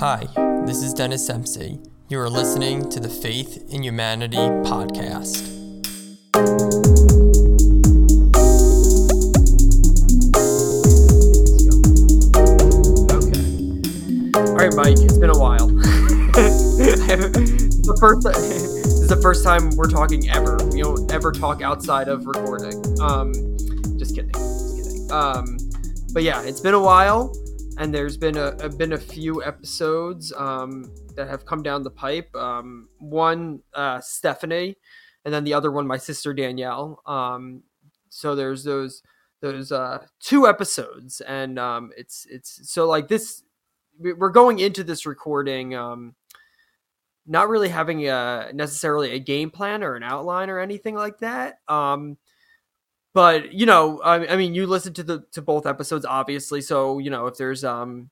Hi, this is Dennis Dempsey. You are listening to the Faith in Humanity podcast. Okay. All right, Mike. It's been a while. the first. This is the first time we're talking ever. We don't ever talk outside of recording. Um, just kidding. Just kidding. Um, but yeah, it's been a while, and there's been a, a been a few episodes um, that have come down the pipe. Um, one, uh, Stephanie, and then the other one, my sister Danielle. Um, so there's those those uh, two episodes, and um, it's it's so like this. we- We're going into this recording. Um, not really having a necessarily a game plan or an outline or anything like that. Um, but you know, I, I mean, you listened to the to both episodes, obviously. So you know, if there's um,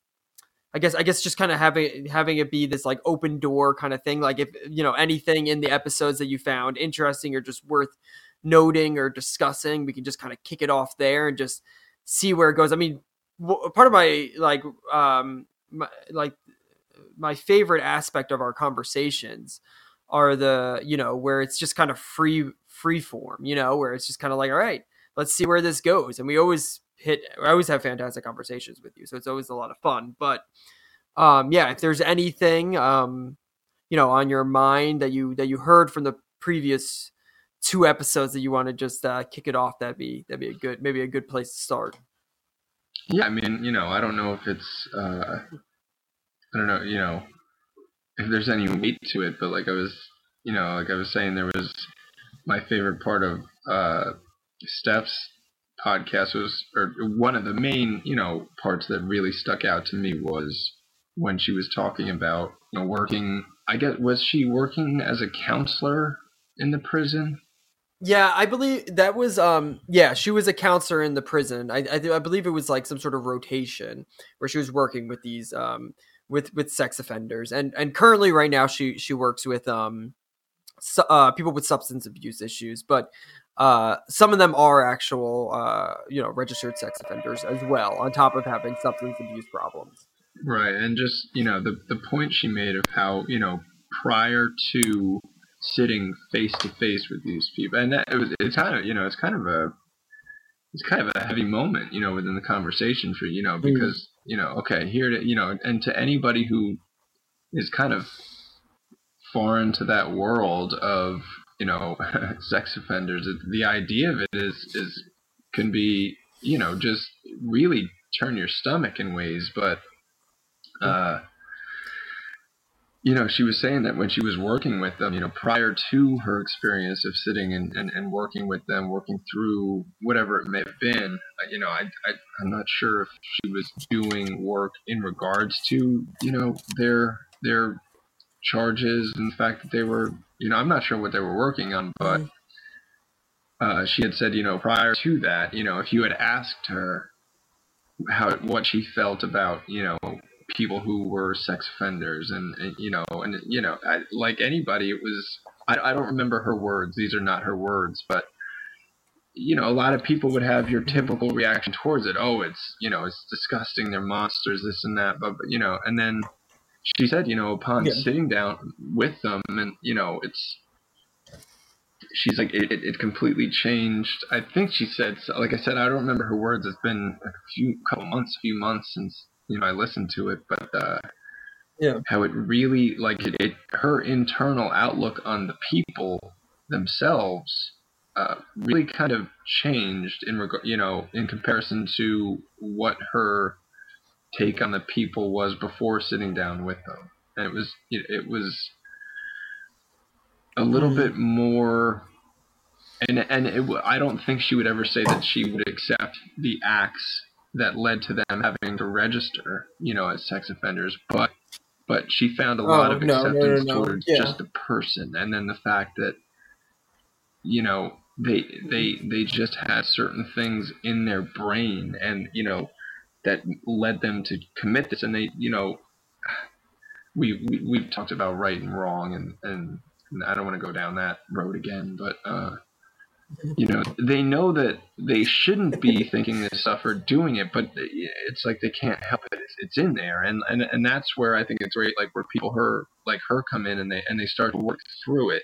I guess I guess just kind of having having it be this like open door kind of thing. Like if you know anything in the episodes that you found interesting or just worth noting or discussing, we can just kind of kick it off there and just see where it goes. I mean, w- part of my like um my, like my favorite aspect of our conversations are the you know where it's just kind of free free form you know where it's just kind of like all right let's see where this goes. And we always hit i always have fantastic conversations with you so it's always a lot of fun. But um yeah if there's anything um you know on your mind that you that you heard from the previous two episodes that you want to just uh, kick it off that'd be that'd be a good maybe a good place to start. Yeah, I mean, you know, I don't know if it's, uh, I don't know, you know, if there's any weight to it, but like I was, you know, like I was saying, there was my favorite part of uh, Steph's podcast was, or one of the main, you know, parts that really stuck out to me was when she was talking about, you know, working. I guess was she working as a counselor in the prison? Yeah, I believe that was um yeah, she was a counselor in the prison. I I, I believe it was like some sort of rotation where she was working with these um with with sex offenders. And and currently right now she she works with um su- uh people with substance abuse issues, but uh some of them are actual uh you know registered sex offenders as well on top of having substance abuse problems. Right, and just you know the the point she made of how you know prior to sitting face to face with these people, and that it was it's kind of you know it's kind of a it's kind of a heavy moment you know within the conversation for you know because you know okay here to you know and to anybody who is kind of foreign to that world of you know sex offenders, it, the idea of it is is can be you know just really turn your stomach in ways, but uh, you know, she was saying that when she was working with them, you know, prior to her experience of sitting and, and, and working with them, working through whatever it may have been, uh, you know, I, I, I'm not sure if she was doing work in regards to, you know, their, their charges and the fact that they were, you know, I'm not sure what they were working on, but uh, she had said, you know, prior to that, you know, if you had asked her how, what she felt about, you know, people who were sex offenders and, and you know and you know I, like anybody it was I, I don't remember her words. These are not her words but you know a lot of people would have your typical reaction towards it. Oh it's you know it's disgusting. They're monsters this and that but, but you know and then she said you know upon Yeah. sitting down with them and you know it's she's like it, it, completely changed i think she said like i said i don't remember her words it's been a few couple months few months since you know i listened to it but uh Yeah. how it really like it, it her internal outlook on the people themselves uh, really kind of changed in regard you know in comparison to what her take on the people was before sitting down with them and it was it, it was a little Mhm. bit more and and it, I don't think she would ever say that she would accept the acts that led to them having to register, you know, as sex offenders, but but she found a lot Oh, of no, no, no, acceptance no. towards Yeah. just the person, and then the fact that you know they they they just had certain things in their brain, and you know that led them to commit this, and they you know we, we we've talked about right and wrong, and and, and I don't want to go down that road again, but uh, you know they know that they shouldn't be thinking this stuff or doing it but it's like they can't help it. It's, it's in there. And, and and that's where i think it's great like where people her like her come in and they and they start to work through it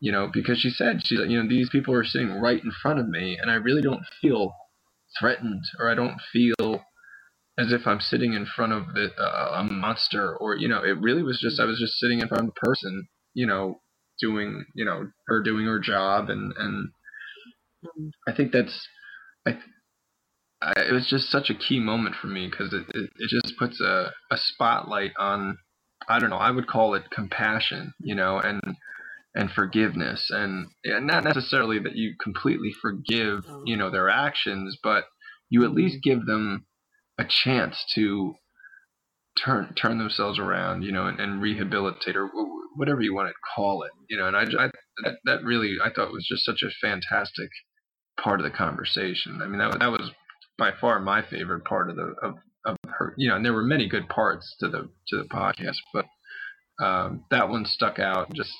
you know because she said she's like you know these people are sitting right in front of me and i really don't feel threatened or i don't feel as if i'm sitting in front of the, uh, a monster or you know it really was just i was just sitting in front of a person you know doing you know her doing her job and and I think that's I, I, it was just such a key moment for me because it, it, it just puts a, a spotlight on I don't know I would call it compassion you know and and forgiveness. And, and not necessarily that you completely forgive you know their actions but you at least give them a chance to turn turn themselves around you know and, and rehabilitate or whatever you want to call it you know and I, I that, that really I thought was just such a fantastic part of the conversation. I mean, that that was by far my favorite part of the of, of her. You know, and there were many good parts to the to the podcast, but um, that one stuck out just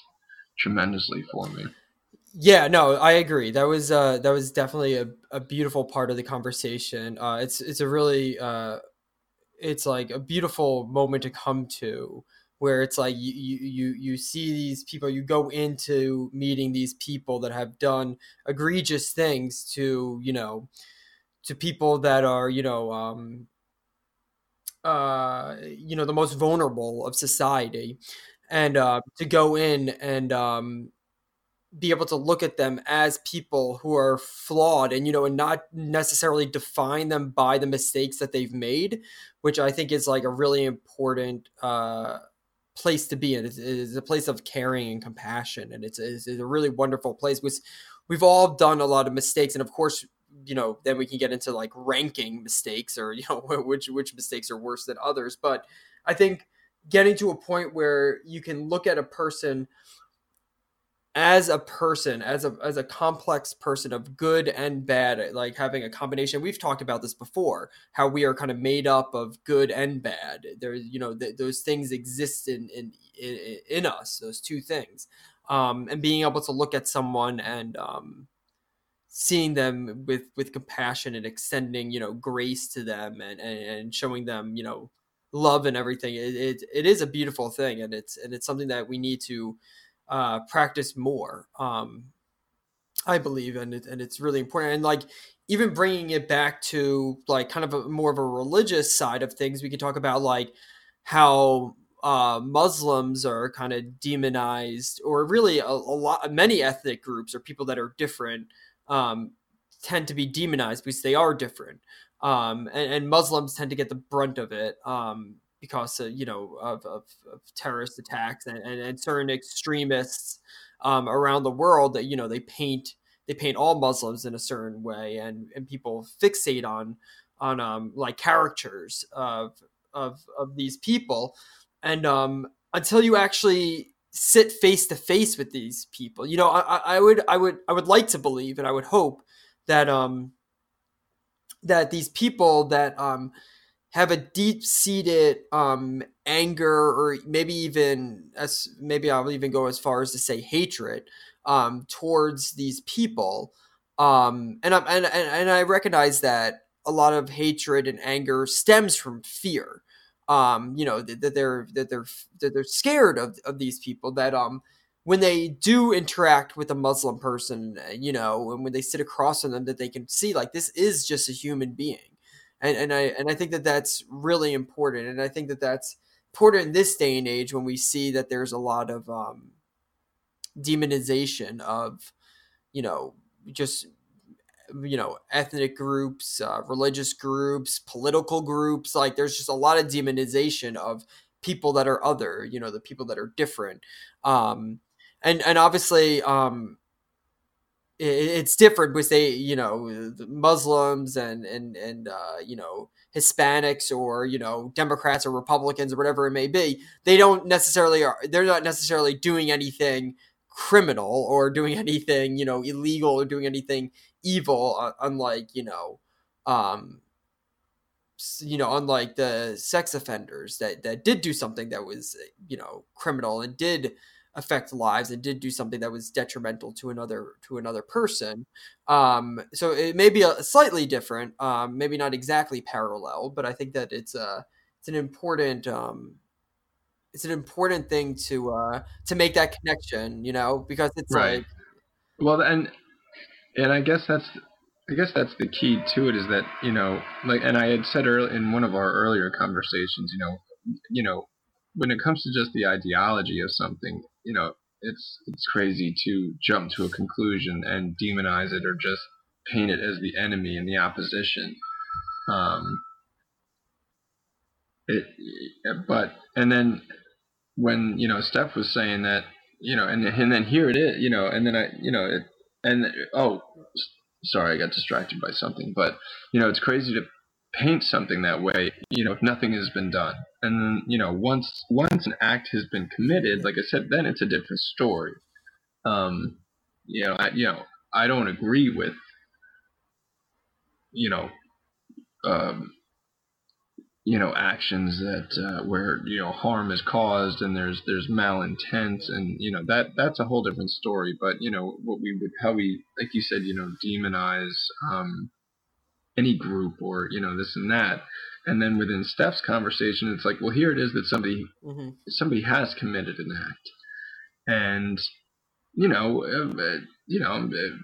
tremendously for me. Yeah, no, I agree. That was uh, that was definitely a, a beautiful part of the conversation. Uh, it's it's a really uh, it's like a beautiful moment to come to where it's like you you you see these people you go into meeting these people that have done egregious things to you know to people that are you know um uh you know the most vulnerable of society and uh to go in and um be able to look at them as people who are flawed and you know and not necessarily define them by the mistakes that they've made which i think is like a really important uh place to be in. It's, a place of caring and compassion, and it's, it's, a really wonderful place. Which we've all done a lot of mistakes, and of course, you know, then we can get into like ranking mistakes or you know which which mistakes are worse than others. But I think getting to a point where you can look at a person as a person as a as a complex person of good and bad like having a combination we've talked about this before how we are kind of made up of good and bad. There you know th- those things exist in, in in in us those two things. Um and being able to look at someone and um seeing them with with compassion and extending you know grace to them and and, and showing them you know love and everything it, it it is a beautiful thing and it's and it's something that we need to uh, practice more. Um, I believe, and it, and it's really important. And like even bringing it back to like kind of a more of a religious side of things, we could talk about like how uh, Muslims are kind of demonized, or really a, a, lot, many ethnic groups or people that are different um, tend to be demonized because they are different. Um, and, and, Muslims tend to get the brunt of it. Um, because of, you know of, of, of terrorist attacks and, and, and certain extremists um, around the world that you know they paint they paint all Muslims in a certain way and and people fixate on on um, like caricatures of of of these people. And um, until you actually sit face to face with these people you know I, I would I would I would like to believe and I would hope that um that these people that um have a deep seated um, anger or maybe even as maybe I'll even go as far as to say hatred um, towards these people. Um, and, I'm, and, and I recognize that a lot of hatred and anger stems from fear. Um, you know that, that, they're that they're that they're scared of, of these people. That um, when they do interact with a Muslim person, you know, and when they sit across from them, that they can see like this is just a human being and and I and I think that that's really important, and I think that that's important in this day and age when we see that there's a lot of um, demonization of, you know, just you know ethnic groups, uh, religious groups, political groups. Like there's just a lot of demonization of people that are other, you know, the people that are different. Um, and and obviously, um, it's different with say you know Muslims and and and uh, you know Hispanics or you know Democrats or Republicans or whatever it may be. They don't necessarily are they're not necessarily doing anything criminal or doing anything you know illegal or doing anything evil. Uh, unlike you know. Um, you know, unlike the sex offenders that, that did do something that was, you know, criminal and did affect lives and did do something that was detrimental to another to another person um, so it may be a slightly different um, maybe not exactly parallel but i think that it's a it's an important um, it's an important thing to uh, to make that connection you know because it's Right. like Well, and and I guess that's I guess that's the key to it is that you know like and I had said earlier in one of our earlier conversations, you know, you know, when it comes to just the ideology of something, you know, it's it's crazy to jump to a conclusion and demonize it or just paint it as the enemy and the opposition. Um, it, but and then when you know Steph was saying that you know and and then here it is you know and then I you know it and oh sorry I got distracted by something but you know it's crazy to paint something that way you know if nothing has been done and then you know once once an act has been committed like I said then it's a different story um you know I you know I don't agree with you know um you know actions that uh, where you know harm is caused and there's there's malintent and you know that that's a whole different story but you know what we would how we like you said you know demonize um any group or you know this and that and then within Steph's conversation it's like well here it is that somebody mhm. somebody has committed an act and you know uh, uh, you know uh,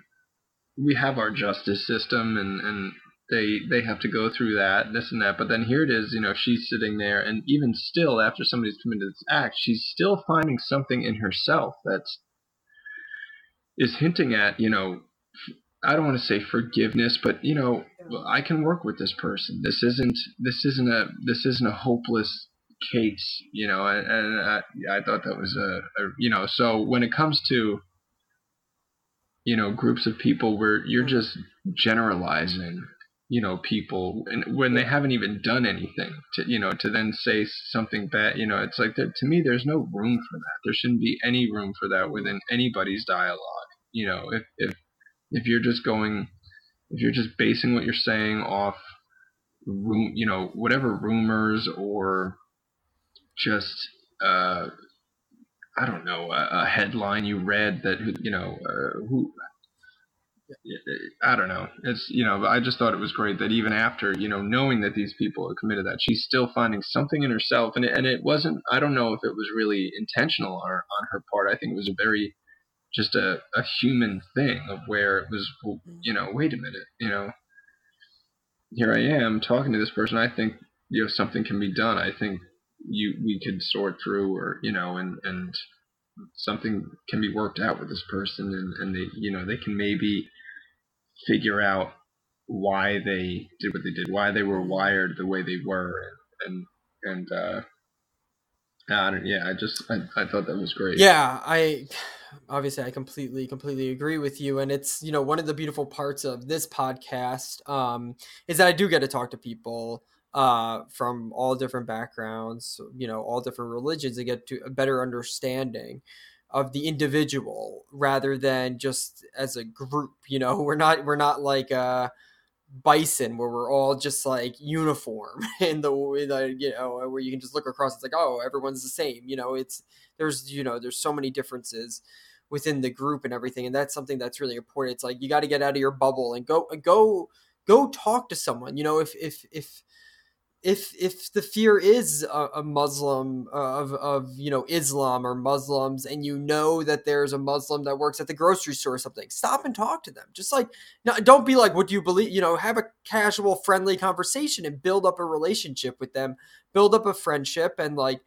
we have our justice system and and they they have to go through that this and that but then here it is you know she's sitting there and even still after somebody's committed this act she's still finding something in herself that's is hinting at you know I don't want to say forgiveness but you know I can work with this person. This isn't this isn't a this isn't a hopeless case you know and, and I, I thought that was a, a you know so when it comes to you know groups of people where you're mm. just generalizing you know people and when they haven't even done anything to you know to then say something bad you know it's like there, to me there's no room for that. There shouldn't be any room for that within anybody's dialogue you know if if if you're just going if you're just basing what you're saying off you know whatever rumors or just uh I don't know a, a headline you read that you know uh, who I don't know. It's you know, I just thought it was great that even after you know knowing that these people had committed that, she's still finding something in herself, and it, and it wasn't. I don't know if it was really intentional on her part. I think it was a very just a, a human thing of where it was, you know, wait a minute, you know, here I am talking to this person. I think you know something can be done. I think you we could sort through, or you know, and and something can be worked out with this person, and and they you know they can maybe figure out why they did what they did, why they were wired the way they were, and and, and uh, I don't, yeah, I just I, I thought that was great. Yeah, I obviously I completely completely agree with you and it's you know one of the beautiful parts of this podcast um is that I do get to talk to people uh from all different backgrounds, you know, all different religions and get to a better understanding of the individual rather than just as a group, you know. We're not we're not like uh bison where we're all just like uniform in the, the you know where you can just look across it's like oh everyone's the same you know it's there's you know there's so many differences within the group and everything and that's something that's really important it's like you got to get out of your bubble and go go go talk to someone you know if if if if if the fear is a, a muslim uh, of of you know islam or muslims and you know that there's a muslim that works at the grocery store or something stop and talk to them just like no, don't be like what do you believe you know have a casual friendly conversation and build up a relationship with them build up a friendship and like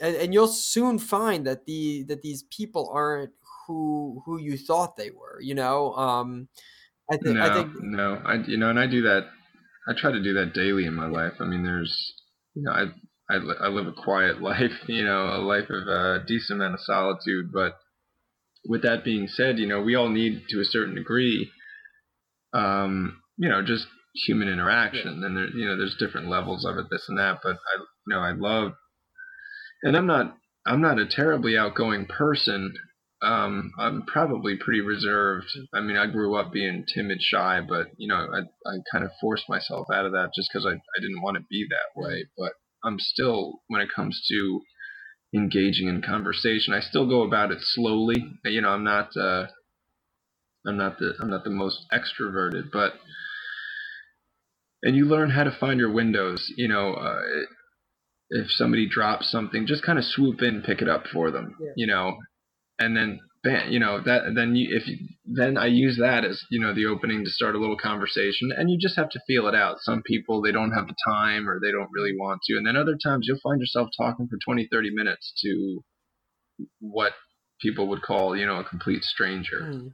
and, and you'll soon find that the that these people aren't who who you thought they were you know um i think no, i think no, I you know, and I do that. I try to do that daily in my life. I mean, there's, you know, I I, I live a quiet life, you know, a life of a decent amount of solitude. But with that being said, you know, we all need to a certain degree, um, you know, just human interaction, and there, you know, there's different levels of it, this and that. But I, you know, I love, and I'm not, I'm not a terribly outgoing person. Um, I'm probably pretty reserved. I mean, I grew up being timid, shy, but you know, I, I kind of forced myself out of that just because I, I didn't want to be that way. But I'm still, when it comes to engaging in conversation. I still go about it slowly. You know, I'm not uh, I'm not the I'm not the most extroverted, but and you learn how to find your windows. You know, uh, if somebody drops something, just kind of swoop in, pick it up for them. Yeah. You know, and then bam, you know that then you if you, then I use that as you know the opening to start a little conversation, and you just have to feel it out. Some people they don't have the time or they don't really want to, and then other times you'll find yourself talking for 20, 30 minutes to what people would call you know a complete stranger, Mm.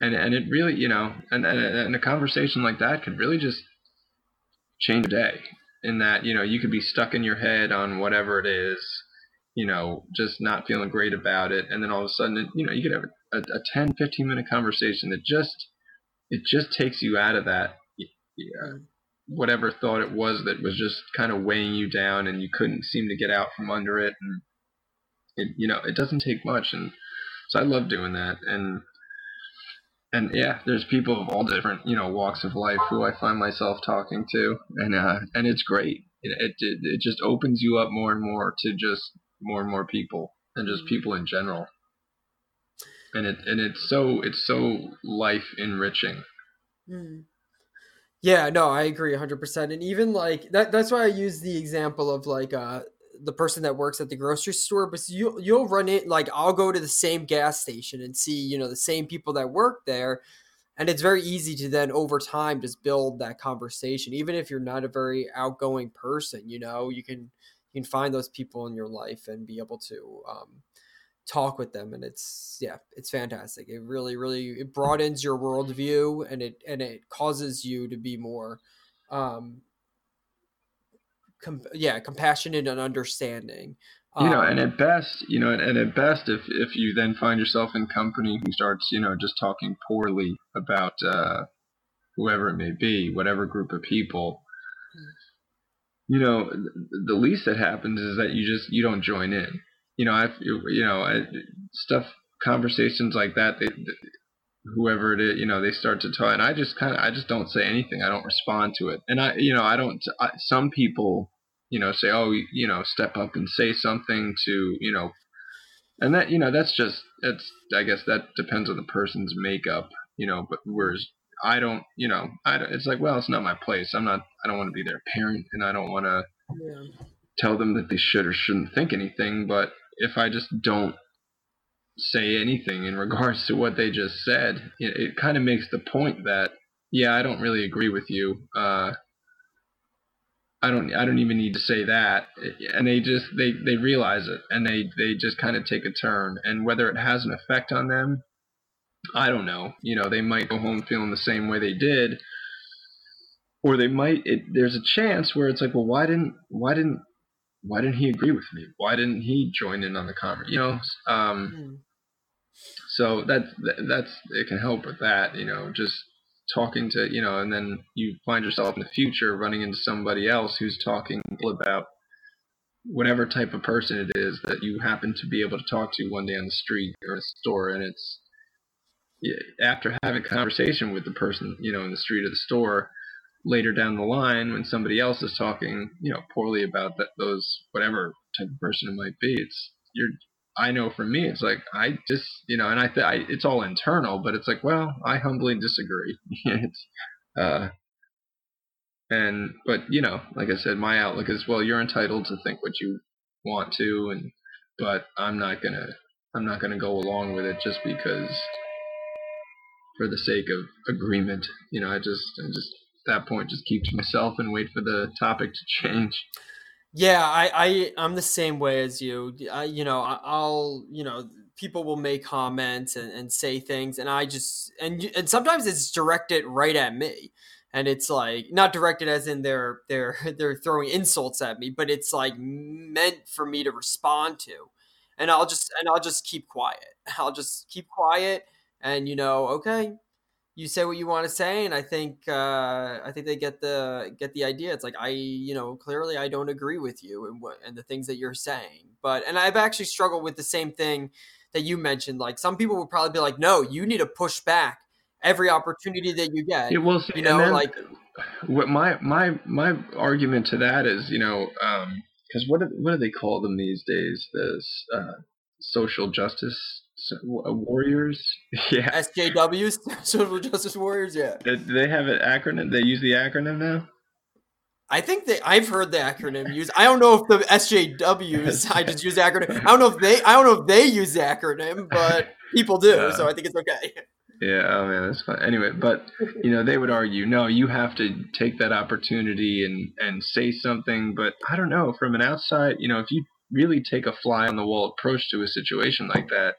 and and it really you know and and, and a conversation like that could really just change a day. In that you know you could be stuck in your head on whatever it is you know, just not feeling great about it. And then all of a sudden, you know, you could have a, a 10, 15 minute conversation that just, it just takes you out of that, yeah, whatever thought it was that was just kind of weighing you down and you couldn't seem to get out from under it. And it, you know, it doesn't take much. And so I love doing that. And, and yeah, there's people of all different, you know, walks of life who I find myself talking to, and uh, and it's great. It, it it just opens you up more and more to just more and more people and just people in general and it and it's so it's so life enriching Mm. Yeah, no, I agree 100%. And even like that that's why I use the example of like uh the person that works at the grocery store but you you'll run it like I'll go to the same gas station and see, you know, the same people that work there and it's very easy to then over time just build that conversation even if you're not a very outgoing person, you know, you can you can find those people in your life and be able to um talk with them and it's yeah it's fantastic. It really really it broadens your worldview and it and it causes you to be more um com- yeah compassionate and understanding. You know Um, and at best you know and, and at best if if you then find yourself in company who starts you know just talking poorly about uh whoever it may be whatever group of people you know the least that happens is that you just you don't join in. You know i you know I, stuff conversations like that they, whoever it is you know they start to talk and i just kind of i just don't say anything. I don't respond to it. And i you know i don't I, some people you know say oh you know step up and say something to you know. And that you know that's just it's i guess that depends on the person's makeup you know but whereas i don't you know i don't, it's like well it's not my place i'm not i don't want to be their parent and i don't want to yeah. tell them that they should or shouldn't think anything but if i just don't say anything in regards to what they just said it, it kind of makes the point that yeah i don't really agree with you uh I don't I don't even need to say that and they just they they realize it and they they just kind of take a turn and whether it has an effect on them I don't know. You know they might go home feeling the same way they did. Or they might it, there's a chance where it's like well why didn't why didn't why didn't he agree with me? Why didn't he join in on the conversation you know um Mm. so that's that's it can help with that you know just talking to you know and then you find yourself in the future running into somebody else who's talking about whatever type of person it is that you happen to be able to talk to one day on the street or a store and it's after having a conversation with the person you know in the street or the store later down the line when somebody else is talking you know poorly about that those whatever type of person it might be it's you're I know for me, it's like I just, you know, and I, th- I it's all internal, but it's like, well, I humbly disagree. it's, uh, and but you know, like I said, my outlook is, well, you're entitled to think what you want to, and but I'm not gonna, I'm not gonna go along with it just because, for the sake of agreement. You know, I just, I just at that point just keep to myself and wait for the topic to change. Yeah, I, I I'm the same way as you. I, you know, I, I'll you know people will make comments and, and say things, and I just and and sometimes it's directed right at me, and it's like not directed as in they're they're they're throwing insults at me, but it's like meant for me to respond to, and I'll just and I'll just keep quiet. I'll just keep quiet, and you know, okay, you say what you want to say and i think uh, i think they get the get the idea. It's like i you know clearly i don't agree with you and what and the things that you're saying. But and i've actually struggled with the same thing that you mentioned. Like some people would probably be like no you need to push back every opportunity that you get. It will, you know, like- what my my my argument to that is, you know, um, because what do, what do they call them these days? The uh, social justice uh, warriors. Yeah, SJWs, social justice warriors. Yeah, do they have an acronym? They use the acronym now. I think that I've heard the acronym used. I don't know if the SJWs. I just use acronym. I don't know if they. I don't know if they use the acronym, but people do. Yeah. So I think it's okay. Yeah, oh man, that's fun. Anyway, but you know, they would argue, no, you have to take that opportunity and and say something. But I don't know, from an outside, you know, if you really take a fly on the wall approach to a situation like that,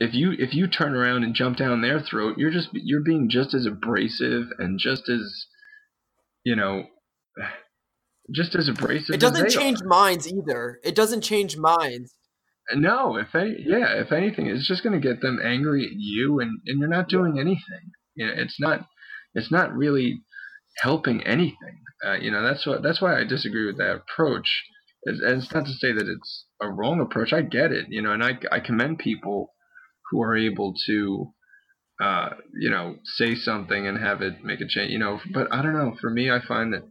if you if you turn around and jump down their throat, you're just you're being just as abrasive and just as you know just as abrasive. It doesn't change are. minds either. It doesn't change minds. No, if any, yeah, if anything, it's just going to get them angry at you, and, and you're not doing anything. You know, it's not it's not really helping anything. Uh, you know, that's what that's why I disagree with that approach. It's, and it's not to say that it's a wrong approach. I get it. You know, and I I commend people who are able to. Uh, you know, say something and have it make a change. You know, but I don't know. For me, I find that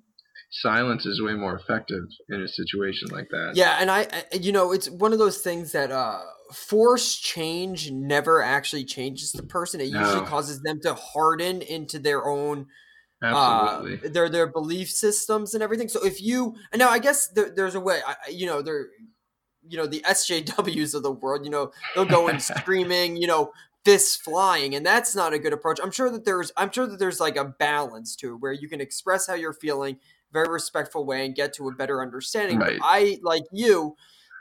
silence is way more effective in a situation like that. Yeah, and I, you know, it's one of those things that uh, force change never actually changes the person. It no. usually causes them to harden into their own. Absolutely. Uh, their their belief systems and everything. So if you and now I guess there, there's a way. I, you know, there, you know, the SJWs of the world. You know, they'll go in screaming. You know, fists flying and that's not a good approach i'm sure that there's i'm sure that there's like a balance to it where you can express how you're feeling very respectful way and get to a better understanding. Right. I, like you,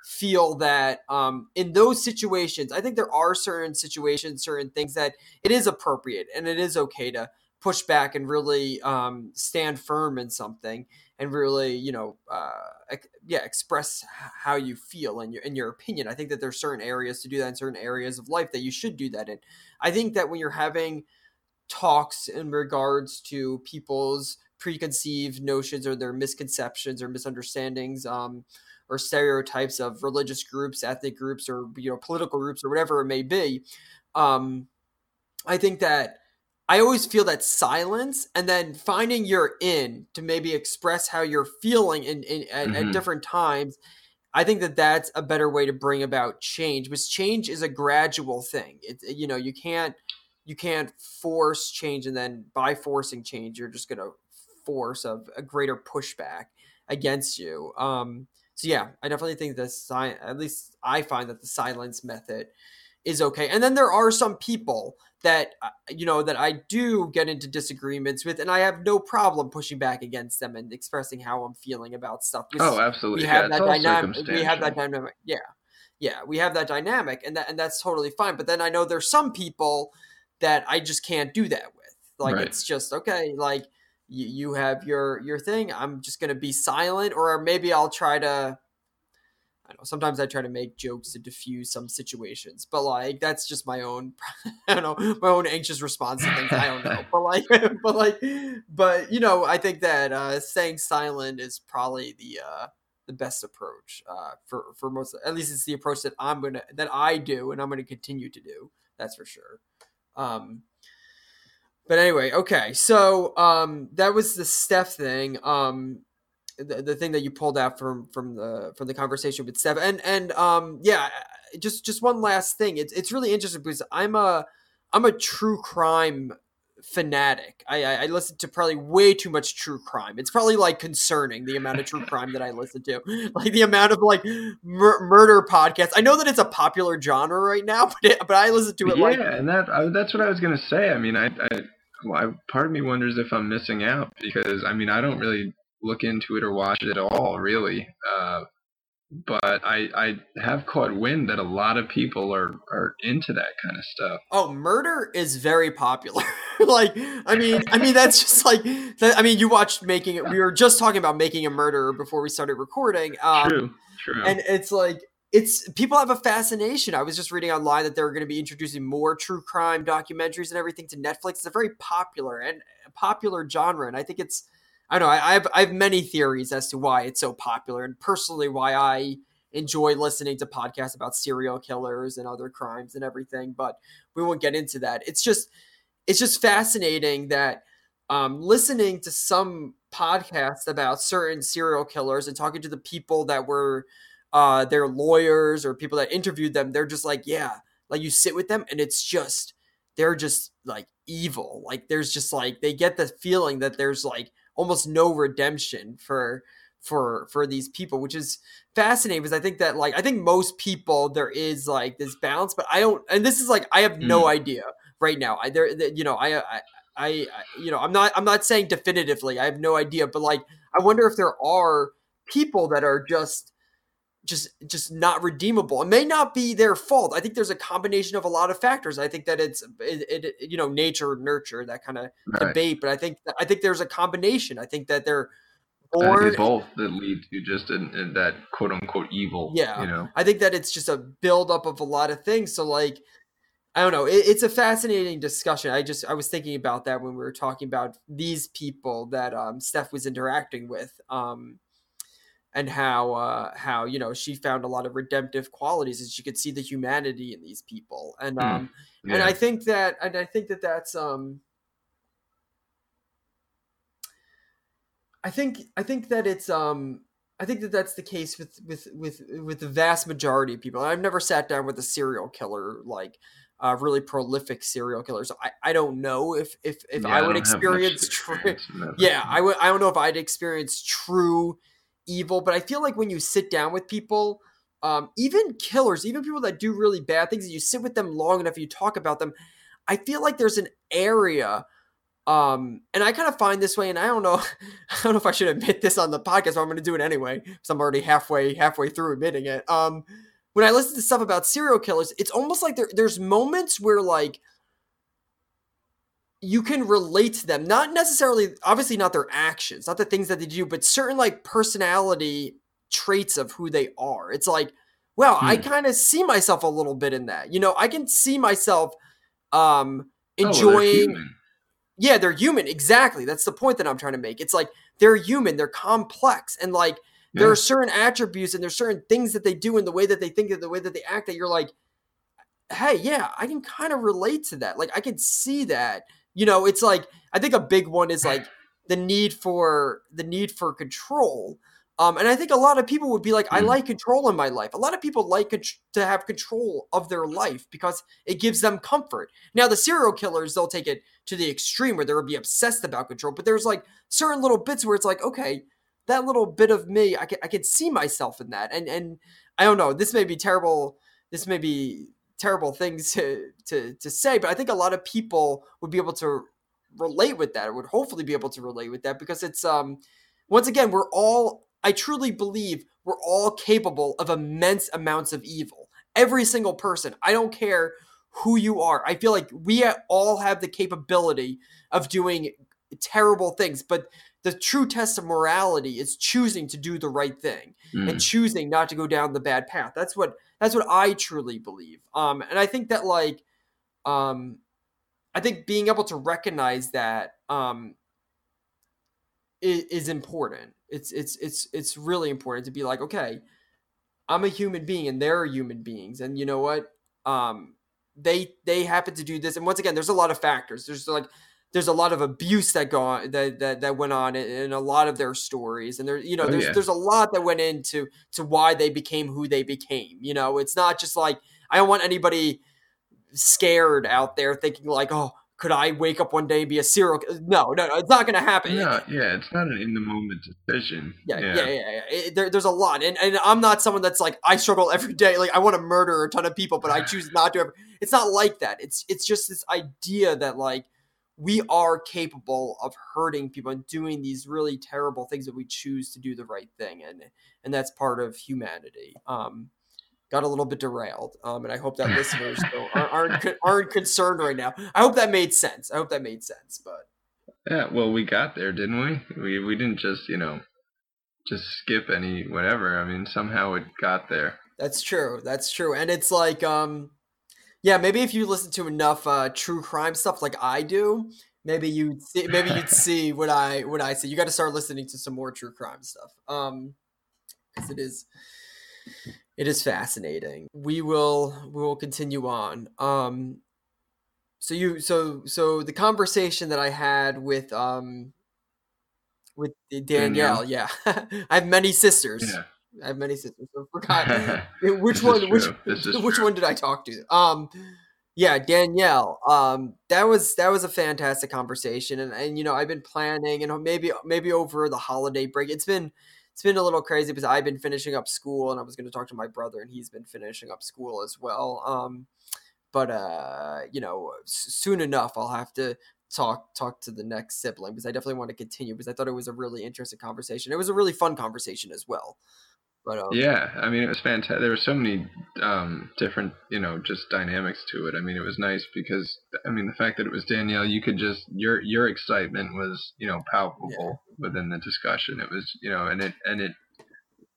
feel that um, in those situations, I think there are certain situations, certain things that it is appropriate and it is okay to push back and really um, stand firm in something and really, you know, uh, yeah, express how you feel and your in your opinion. I think that there's certain areas to do that in certain areas of life that you should do that in. I think that when you're having talks in regards to people's preconceived notions or their misconceptions or misunderstandings um, or stereotypes of religious groups, ethnic groups, or you know political groups or whatever it may be. Um, I think that I always feel that silence and then finding your in to maybe express how you're feeling in, in at, mm-hmm. at different times. I think that that's a better way to bring about change. Because change is a gradual thing. It's you know you can't you can't force change and then by forcing change you're just gonna force of a greater pushback against you. Um, so yeah, I definitely think the si- at least I find that the silence method is okay. And then there are some people that uh, you know that I do get into disagreements with, and I have no problem pushing back against them and expressing how I'm feeling about stuff. Oh, absolutely. We have yeah, that dynamic. We have that dynamic. Yeah, yeah, we have that dynamic, and that and that's totally fine. But then I know there's some people that I just can't do that with. Like right. it's just okay. Like you, you have your your thing i'm just going to be silent or maybe i'll try to I know sometimes I try to make jokes to diffuse some situations, but like that's just my own, I don't know, my own anxious response to things. I don't know, but like, but like, but you know, I think that uh, staying silent is probably the uh, the best approach uh, for for most. At least it's the approach that I'm gonna that I do, and I'm gonna continue to do. That's for sure. Um, but anyway, okay. So um, that was the Steph thing. Um, the, the thing that you pulled out from from the from the conversation with Steph, and and um, yeah, just just one last thing. It's it's really interesting because I'm a I'm a true crime fanatic. I, I, I listen to probably way too much true crime. It's probably like concerning the amount of true crime that I listen to, like the amount of like mur- murder podcasts. I know that it's a popular genre right now, but it, but I listen to it. Like Yeah, like, and that I, that's what I was gonna say. I mean, I, I well, I, part of me wonders if I'm missing out because I mean I don't really look into it or watch it at all, really. Uh, but I I have caught wind that a lot of people are are into that kind of stuff. Oh, murder is very popular. like I mean I mean that's just like that, I mean you watched making it. We were just talking about making a murderer before we started recording. Um, true, true. And it's like it's people have a fascination. I was just reading online that they're going to be introducing more true crime documentaries and everything to Netflix. It's a very popular and popular genre, and I think it's I don't know I, I have I have many theories as to why it's so popular, and personally why I enjoy listening to podcasts about serial killers and other crimes and everything. But we won't get into that. It's just it's just fascinating that um, listening to some podcasts about certain serial killers and talking to the people that were uh, their lawyers or people that interviewed them, they're just like, yeah, like you sit with them and it's just they're just like evil. Like there's just like they get the feeling that there's like almost no redemption for for for these people, which is fascinating because I think that like I think most people there is like this balance, but I don't. And this is like I have no Mm. idea right now. I there you know I I. I, I- you know, I'm not, I'm not saying definitively. I have no idea, but like, I wonder if there are people that are just, just, just not redeemable. It may not be their fault. I think there's a combination of a lot of factors. I think that it's, it, it you know, nature, nurture, that kind of Right. debate. But I think, I think there's a combination. I think that they're born. both that lead to just in, in that quote unquote evil. Yeah. You know. I think that it's just a buildup of a lot of things. So like, I don't know. It, it's a fascinating discussion. I just I was thinking about that when we were talking about these people that um, Steph was interacting with, um, and how uh, how you know she found a lot of redemptive qualities, and she could see the humanity in these people, and Hmm. um, Yeah. and I think that and I think that that's um. I think I think that it's um I think that that's the case with with with with the vast majority of people. I've never sat down with a serial killer like uh, really prolific serial killer. So I, I don't know if if if Yeah, I would don't experience true. experience in that. Yeah, I would. I don't know if I'd experience true evil, but I feel like when you sit down with people, um, even killers, even people that do really bad things, you sit with them long enough, you talk about them. I feel like there's an area um, and I kind of find this way, and I don't know, I don't know if I should admit this on the podcast, but I'm going to do it anyway because I'm already halfway halfway through admitting it. Um, when I listen to stuff about serial killers, it's almost like there, there's moments where like you can relate to them, not necessarily, obviously not their actions, not the things that they do, but certain like personality traits of who they are. It's like, I Hmm. kind of see myself a little bit in that. You know, I can see myself um Oh, well, they're enjoying yeah, they're human. Exactly. That's the point that I'm trying to make. It's like they're human, they're complex, and like there are certain attributes and there's certain things that they do in the way that they think and the way that they act that you're like, hey, yeah, I can kind of relate to that. Like I can see that. You know, it's like I think a big one is like the need for the need for control. Um, and I think a lot of people would be like, I Mm. like control in my life. A lot of people like con- to have control of their life because it gives them comfort. Now, the serial killers, they'll take it to the extreme where they'll be obsessed about control. But there's like certain little bits where it's like, okay, that little bit of me, I can I can see myself in that. And and I don't know, this may be terrible. This may be terrible things to to to say, but I think a lot of people would be able to relate with that, or would hopefully be able to relate with that because it's um once again, we're all I truly believe we're all capable of immense amounts of evil. Every single person. I don't care who you are. I feel like we all have the capability of doing terrible things, but the true test of morality is choosing to do the right thing Mm. and choosing not to go down the bad path. That's what that's what I truly believe. Um, and I think that like, um, I think being able to recognize that um, is, is important. It's it's it's it's really important to be like, okay, I'm a human being and they're human beings, and you know what? Um, they they happen to do this, and once again, there's a lot of factors. There's like there's a lot of abuse that go on, that, that that went on in, in a lot of their stories, and there you know Oh, there's yeah. there's a lot that went into to why they became who they became. You know, it's not just like I don't want anybody scared out there thinking like, oh, could I wake up one day and be a serial? ki-" No, no, no, it's not going to happen. yeah yeah, it's not an in the moment decision. Yeah, yeah, yeah. yeah. It- there, there's a lot, and and I'm not someone that's like I struggle every day. Like I want to murder a ton of people, but I choose not to. Ever. It's not like that. It's it's just this idea that like we are capable of hurting people and doing these really terrible things that we choose to do the right thing, and and that's part of humanity. Um, got a little bit derailed, um, and I hope that listeners don't, aren't aren't, aren't concerned right now. I hope that made sense. I hope that made sense, but. Yeah, well, we got there, didn't we? We we didn't just you know just skip any whatever. I mean, somehow it got there. That's true. That's true. And it's like, um, yeah, maybe if you listen to enough uh, true crime stuff like I do, maybe you'd see, maybe you'd see what I what I see. You got to start listening to some more true crime stuff, um, because it is it is fascinating. We will we will continue on. Um, so you so so the conversation that I had with um with Danielle. Yeah, I have many sisters. Yeah. I have many sisters. I forgot which one. Which which true. one did I talk to? Um, yeah, Danielle. Um, that was that was a fantastic conversation, and and you know I've been planning, and maybe maybe over the holiday break, it's been it's been a little crazy because I've been finishing up school, and I was going to talk to my brother, and he's been finishing up school as well. Um, but uh, you know, s- soon enough, I'll have to talk talk to the next sibling because I definitely want to continue because I thought it was a really interesting conversation. It was a really fun conversation as well. But um, Yeah, I mean, it was fantastic. There were so many um, different, you know, just dynamics to it. I mean, it was nice because, I mean, the fact that it was Danielle, you could just your your excitement was, you know, palpable within the discussion. It was, you know, and it and it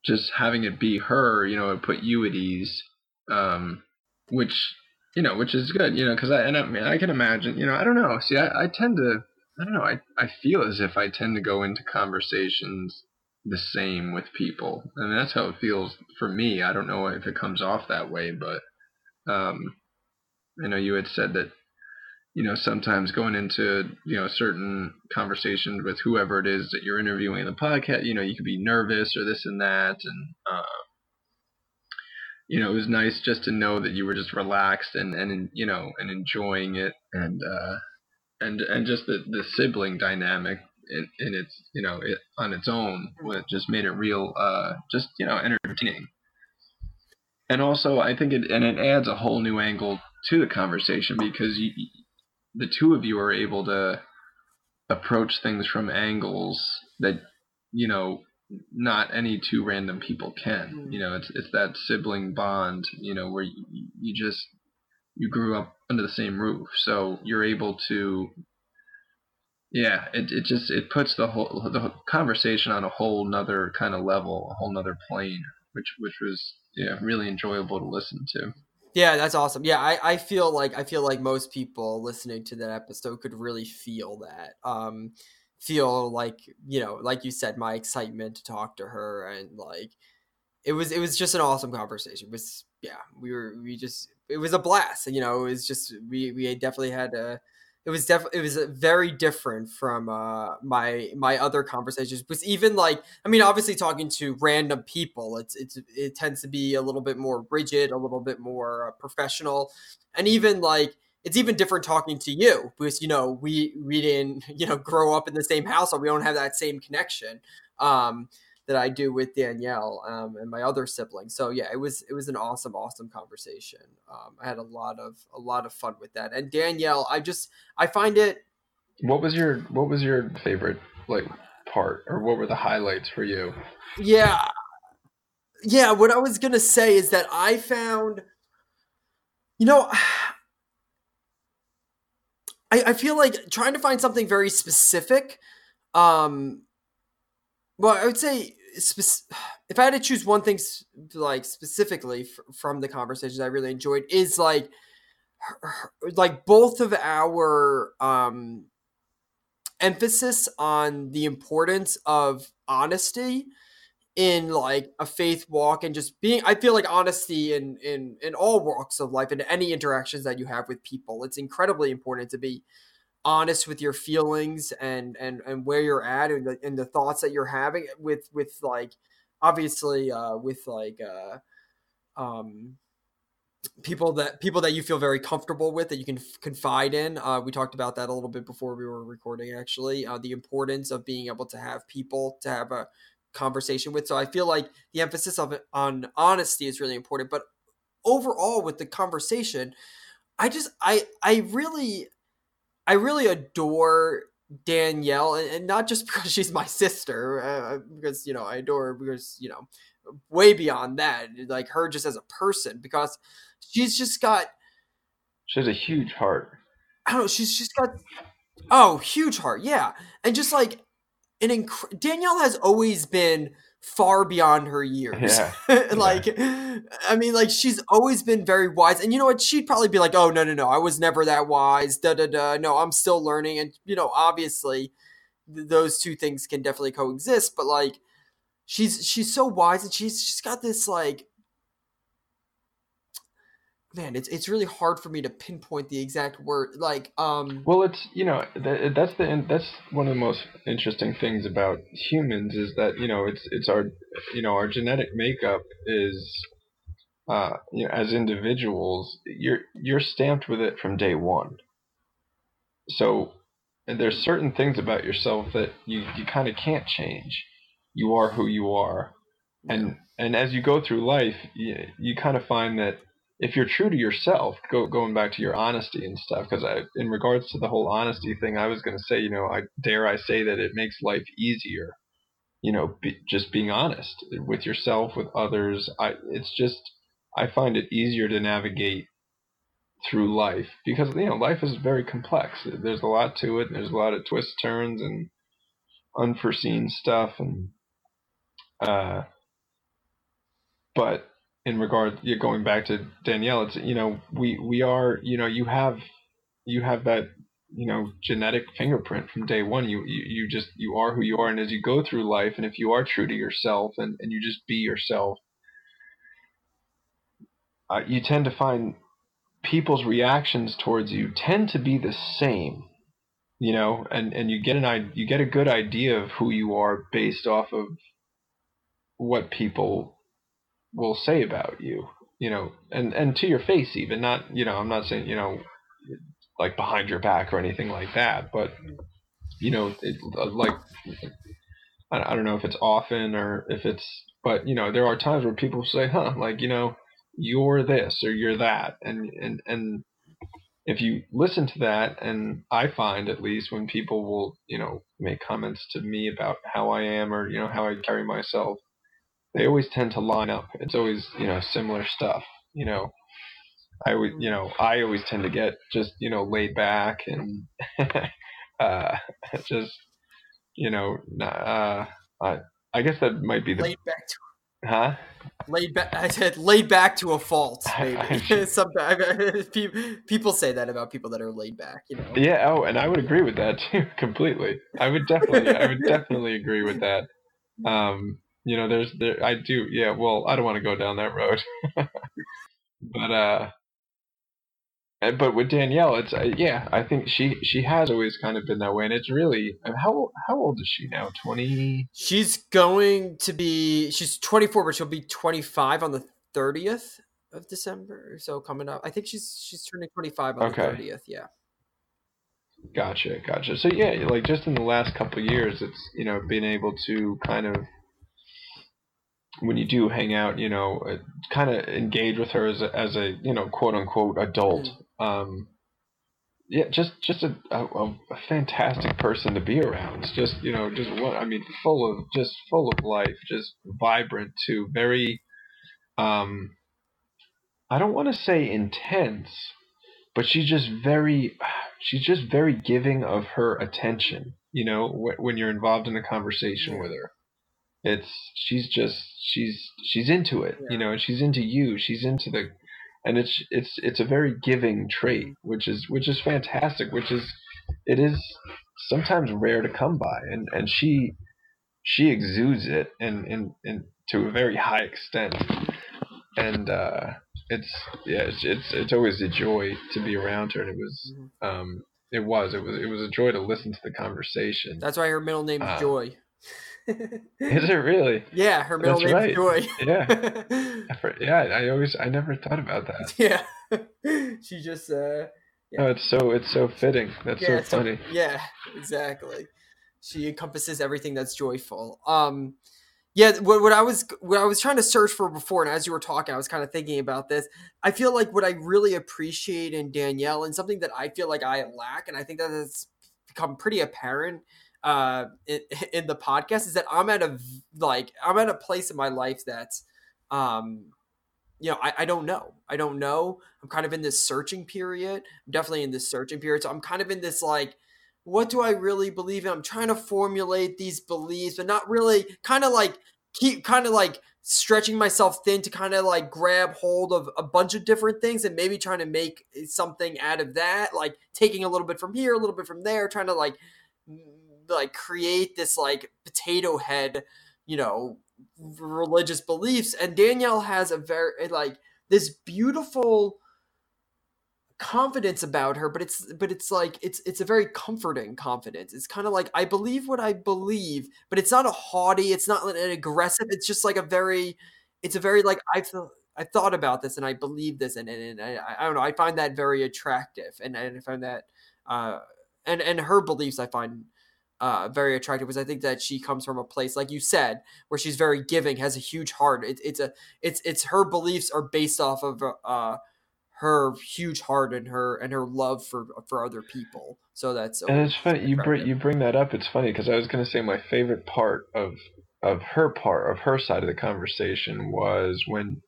just having it be her, you know, it put you at ease, um, which you know, which is good, you know, because I and I mean, I can imagine, you know, I don't know. See, I, I tend to, I don't know, I I feel as if I tend to go into conversations the same with people. and that's how it feels for me. I don't know if it comes off that way, but um, I know you had said that you know sometimes going into you know certain conversations with whoever it is that you're interviewing in the podcast, you know, you could be nervous or this and that, and uh, you know, it was nice just to know that you were just relaxed and and you know and enjoying it and uh, and and just the the sibling dynamic in, in its you know it on its own what just made it real uh just you know entertaining. And also i think it and it adds a whole new angle to the conversation because you, the two of you are able to approach things from angles that you know not any two random people can. You know it's it's that sibling bond you know where you, you just you grew up under the same roof. So you're able to yeah, it, it just it puts the whole the conversation on a whole nother kind of level, a whole nother plane, which which was yeah really enjoyable to listen to. Yeah, that's awesome. Yeah, I, I feel like I feel like most people listening to that episode could really feel that. Um feel like, you know, like you said, my excitement to talk to her and like it was it was just an awesome conversation. It was yeah, we were we just it was a blast. You know, it was just we we definitely had a it was definitely it was very different from uh, my my other conversations. Because even like I mean, obviously talking to random people, it's it's it tends to be a little bit more rigid, a little bit more uh, professional, and even like it's even different talking to you because you know we we didn't you know grow up in the same house, or we don't have that same connection. Um, that I do with Danielle um, and my other siblings. So yeah, it was it was an awesome, awesome conversation. Um, I had a lot of a lot of fun with that. And Danielle, I just I find it. What was your What was your favorite like part, or what were the highlights for you? Yeah, yeah. What I was gonna say is that I found, you know. I, I feel like trying to find something very specific um well, I would say if I had to choose one thing, like specifically from the conversations I really enjoyed, is like, like both of our um, emphasis on the importance of honesty in like a faith walk and just being i feel like honesty in in in all walks of life and any interactions that you have with people it's incredibly important to be honest with your feelings and and and where you're at and the, and the thoughts that you're having with with like obviously uh with like uh um people that people that you feel very comfortable with that you can f- confide in. Uh we talked about that a little bit before we were recording actually uh the importance of being able to have people to have a conversation with. So i feel like the emphasis of on honesty is really important but overall with the conversation i just i i really I really adore Danielle, and, and, not just because she's my sister, uh, because you know I adore her because you know way beyond that, like her just as a person, because she's just got. She has a huge heart. I don't know. She's just got oh huge heart, yeah, and just like an inc- Danielle has always been far beyond her years. Yeah. like, yeah. I mean, like she's always been very wise. And you know what? She'd probably be like, "Oh no, no, no, I was never that wise." Da da da. No, I'm still learning. And you know, obviously, th- those two things can definitely coexist. But like, she's she's so wise, and she's she's got this like. Man, it's it's really hard for me to pinpoint the exact word. Like, um, Well, it's you know that, that's the that's one of the most interesting things about humans is that you know it's it's our you know our genetic makeup is uh you know as individuals you're you're stamped with it from day one. So and there's certain things about yourself that you you kind of can't change. You are who you are, and and as you go through life, you, you kind of find that if you're true to yourself, go, going back to your honesty and stuff, because in regards to the whole honesty thing, I was going to say, you know, I dare I say that it makes life easier, you know, be, just being honest with yourself, with others. I, it's just, I find it easier to navigate through life because, you know, life is very complex. There's a lot to it. There's a lot of twists, turns, and unforeseen stuff. And, uh, but in regard you're going back to Danielle, it's you know we we are you know you have you have that you know genetic fingerprint from day one. You you, you just you are who you are, and as you go through life, and if you are true to yourself and and you just be yourself, uh, you tend to find people's reactions towards you tend to be the same you know and and you get an you get a good idea of who you are based off of what people will say about you, you know, and and to your face even. Not you know, I'm not saying you know, like behind your back or anything like that, but you know, it, uh, like I don't know if it's often or if it's, but you know, there are times where people say, huh, like you know, you're this or you're that, and and and if you listen to that, and I find at least when people will, you know, make comments to me about how I am or you know how I carry myself, they always tend to line up. It's always you know similar stuff. You know, I would you know I always tend to get just you know laid back and uh, just you know uh, I I guess that might be the laid back to huh laid back. I said laid back to a fault. Maybe sometimes people say that about people that are laid back. You know. Yeah. Oh, and I would agree with that too completely. I would definitely I would definitely agree with that. Um, you know, there's there I do yeah, well, I don't want to go down that road. but uh but with Danielle, it's uh, yeah, I think she she has always kind of been that way, and it's really how how old is she now? Twenty. She's going to be she's twenty four, but she'll be twenty five on the thirtieth of December. So coming up, I think she's she's turning twenty five on okay. the thirtieth. Yeah. Gotcha, gotcha. So yeah, like just in the last couple years, it's you know being able to kind of when you do hang out, you know, uh, kind of engage with her as a, as a you know quote unquote adult. Mm. Um, yeah, just just a, a, a fantastic person to be around. It's just you know just what I mean, full of just full of life, just vibrant too. Very, um, I don't want to say intense, but she's just very she's just very giving of her attention. You know, wh- when you're involved in a conversation with her it's she's just she's she's into it, yeah. you know, and she's into you. She's into the and it's it's it's a very giving trait, which is which is fantastic, which is it is sometimes rare to come by and and she she exudes it and and, and to a very high extent and uh it's yeah it's, it's it's always a joy to be around her and it was mm-hmm. um it was it was it was a joy to listen to the conversation that's why her middle name is uh, joy is it really? Yeah, her middle name right. Joy. yeah, yeah. I always, I never thought about that. Yeah, she just. uh yeah. Oh, it's so it's so fitting. That's yeah, so funny. So, yeah, exactly. She encompasses everything that's joyful. Um, yeah, what, what I was what I was trying to search for before, and as you were talking, I was kind of thinking about this. I feel like what I really appreciate in Danielle, and something that I feel like I lack, and I think that has become pretty apparent uh in, in the podcast is that I'm at a like I'm at a place in my life that, um you know, I, I don't know. I don't know. I'm kind of in this searching period. I'm definitely in this searching period. So I'm kind of in this like, what do I really believe in? I'm trying to formulate these beliefs, but not really kind of like keep kind of like stretching myself thin to kind of like grab hold of a bunch of different things and maybe trying to make something out of that, like taking a little bit from here, a little bit from there, trying to like like create this like potato head, you know, religious beliefs. And Danielle has a very like this beautiful confidence about her but it's but it's like it's it's a very comforting confidence it's kind of like i believe what i believe but it's not a haughty it's not an aggressive it's just like a very it's a very like i feel i thought about this and i believe this and, and, and I, I don't know i find that very attractive and, and i find that uh and and her beliefs i find uh, very attractive because I think that she comes from a place, like you said, where she's very giving, has a huge heart. It, it's a, it's, it's her beliefs are based off of uh, her huge heart and her and her love for for other people. So that's and it's funny you bring you bring that up. It's funny because I was going to say my favorite part of of her part of her side of the conversation was when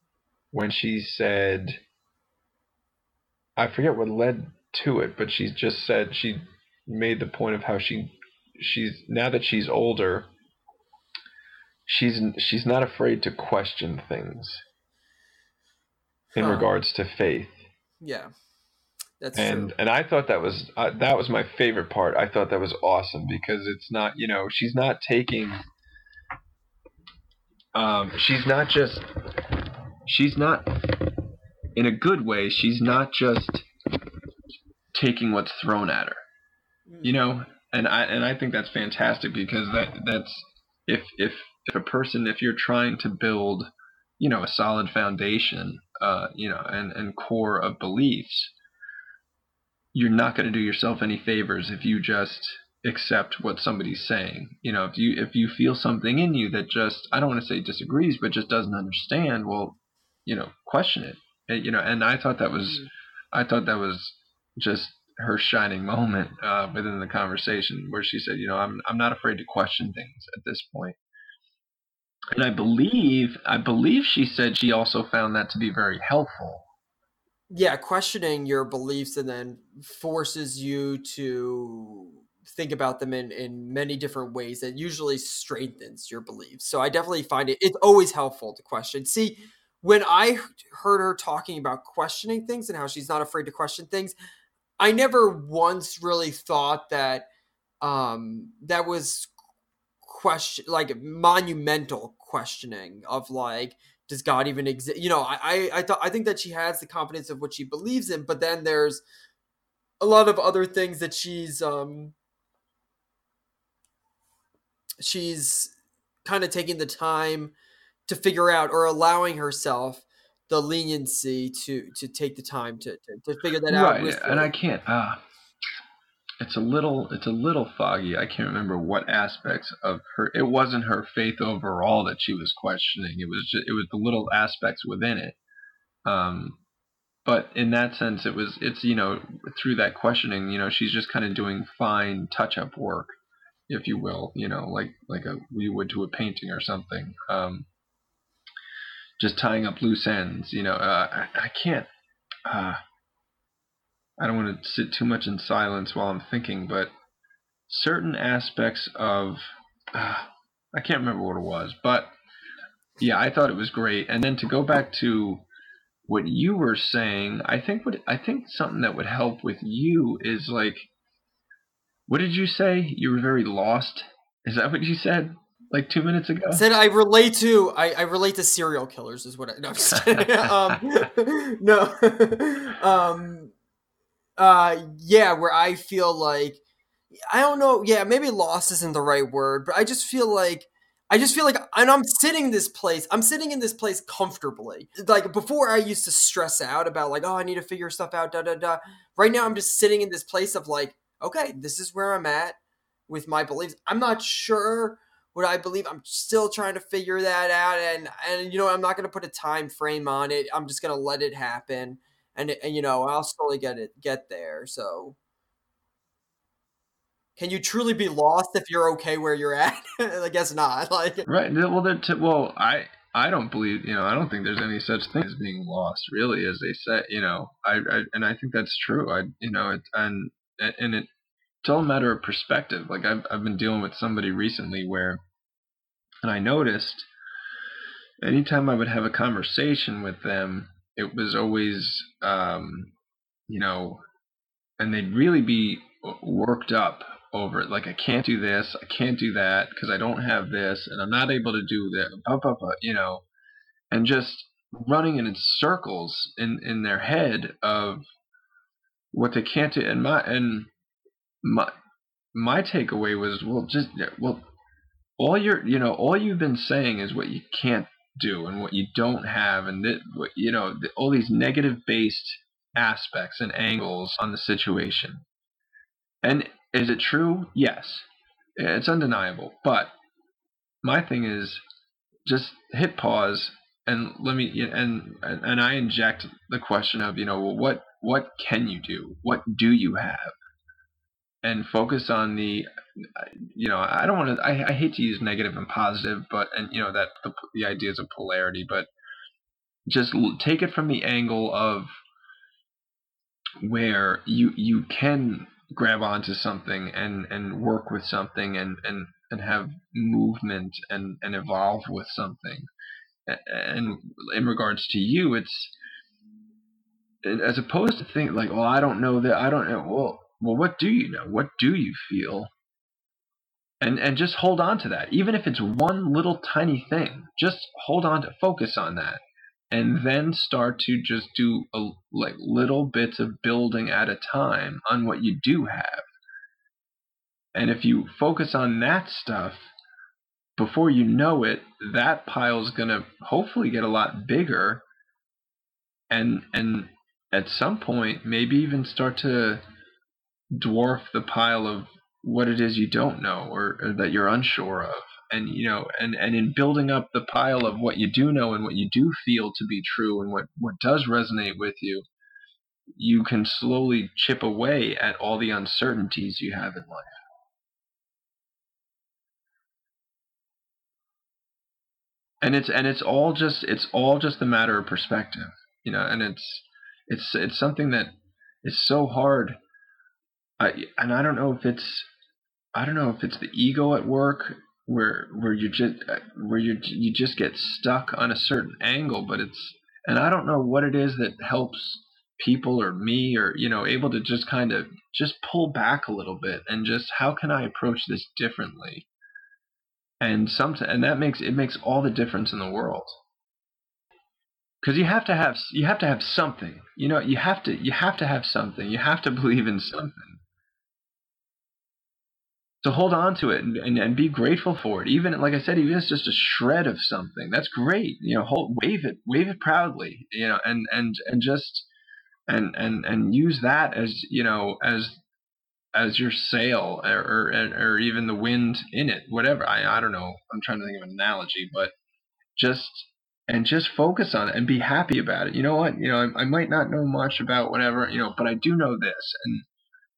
when she said I forget what led to it, but she just said she made the point of how she she's now that she's older, she's she's not afraid to question things in huh. regards to faith. Yeah. That's and true. and I thought that was uh, that was my favorite part. I thought that was awesome because it's not you know she's not taking um, she's not just she's not in a good way she's not just taking what's thrown at her you know and I and I think that's fantastic because that that's if if if a person if you're trying to build you know a solid foundation uh, you know and and core of beliefs you're not going to do yourself any favors if you just accept what somebody's saying you know if you if you feel something in you that just I don't want to say disagrees but just doesn't understand well you know question it and, you know and I thought that was mm. I thought that was just her shining moment uh, within the conversation where she said, you know, I'm I'm not afraid to question things at this point. And I believe I believe she said she also found that to be very helpful. Yeah, questioning your beliefs and then forces you to think about them in, in many different ways that usually strengthens your beliefs. So I definitely find it it's always helpful to question. See, when I heard her talking about questioning things and how she's not afraid to question things, I never once really thought that um, that was question like monumental questioning of like does God even exist? You know, I I thought I think that she has the confidence of what she believes in, but then there's a lot of other things that she's um she's kind of taking the time to figure out or allowing herself the leniency to to take the time to to, to figure that out. Right, and I can't. Uh, it's a little it's a little foggy. I can't remember what aspects of her. It wasn't her faith overall that she was questioning. It was just, it was the little aspects within it. Um, but in that sense, it was it's you know through that questioning, you know, she's just kind of doing fine touch up work, if you will, you know, like like a we would to a painting or something. Um, just tying up loose ends. You know, uh, I, I, can't. Uh, I don't want to sit too much in silence while I'm thinking, but certain aspects of uh, I can't remember what it was, but yeah, I thought it was great. And then to go back to what you were saying, I think what I think something that would help with you is like, what did you say? You were very lost. Is that what you said? Like two minutes ago. Said I relate to I, I relate to serial killers is what I no I'm just kidding. um, no um uh yeah where I feel like I don't know yeah maybe lost isn't the right word but I just feel like I just feel like and I'm sitting this place I'm sitting in this place comfortably like before I used to stress out about like oh I need to figure stuff out da da da right now I'm just sitting in this place of like okay this is where I'm at with my beliefs I'm not sure what I believe. I'm still trying to figure that out, and and you know I'm not going to put a time frame on it. I'm just going to let it happen, and and you know I'll slowly get it get there. So, can you truly be lost if you're okay where you're at? I guess not. Like right. Well, t- well, I I don't believe you know I don't think there's any such thing as being lost really, as they say. You know, I, I and I think that's true. I you know it and and it it's all a matter of perspective. Like I've I've been dealing with somebody recently where, and I noticed, anytime I would have a conversation with them, it was always, um, you know, and they'd really be worked up over it. Like I can't do this, I can't do that because I don't have this, and I'm not able to do that. Blah, blah, blah, you know, and just running in circles in in their head of what they can't do. And my and my my takeaway was well, just well, all you're you know all you've been saying is what you can't do and what you don't have, and that you know all these negative based aspects and angles on the situation. And is it true? Yes, it's undeniable. But my thing is just hit pause and let me and and I inject the question of you know well, what what can you do? What do you have? And focus on the you know I don't want to I, I hate to use negative and positive, but and you know that the the ideas of polarity, but just take it from the angle of where you you can grab onto something and and work with something and and and have movement and and evolve with something. And in regards to you it's as opposed to think like well i don't know that i don't know well well what do you know? What do you feel? And and just hold on to that. Even if it's one little tiny thing just hold on to focus on that. And then start to just do a, like little bits of building at a time on what you do have. And if you focus on that stuff, before you know it, that pile's gonna hopefully get a lot bigger, and and at some point maybe even start to dwarf the pile of what it is you don't know or, or that you're unsure of. And you know and and in building up the pile of what you do know and what you do feel to be true and what what does resonate with you you can slowly chip away at all the uncertainties you have in life. And it's and it's all just it's all just a matter of perspective you know and it's it's it's something that is so hard I, and I don't know if it's I don't know if it's the ego at work where where you just uh, where you you just get stuck on a certain angle but it's and I don't know what it is that helps people or me or you know able to just kind of just pull back a little bit and just how can I approach this differently? And some and that makes it makes all the difference in the world. Because you have to have you have to have something you know you have to you have to have something you have to believe in something so hold on to it and, and, and, be grateful for it. Even like I said, even if it's just a shred of something, that's great. You know, hold, wave it, wave it proudly. You know, and and and just and and and use that as you know as as your sail or or, or even the wind in it, whatever. I I don't know. I'm trying to think of an analogy, but just and just focus on it and be happy about it. You know what? You know, I, I might not know much about whatever, you know, but I do know this, and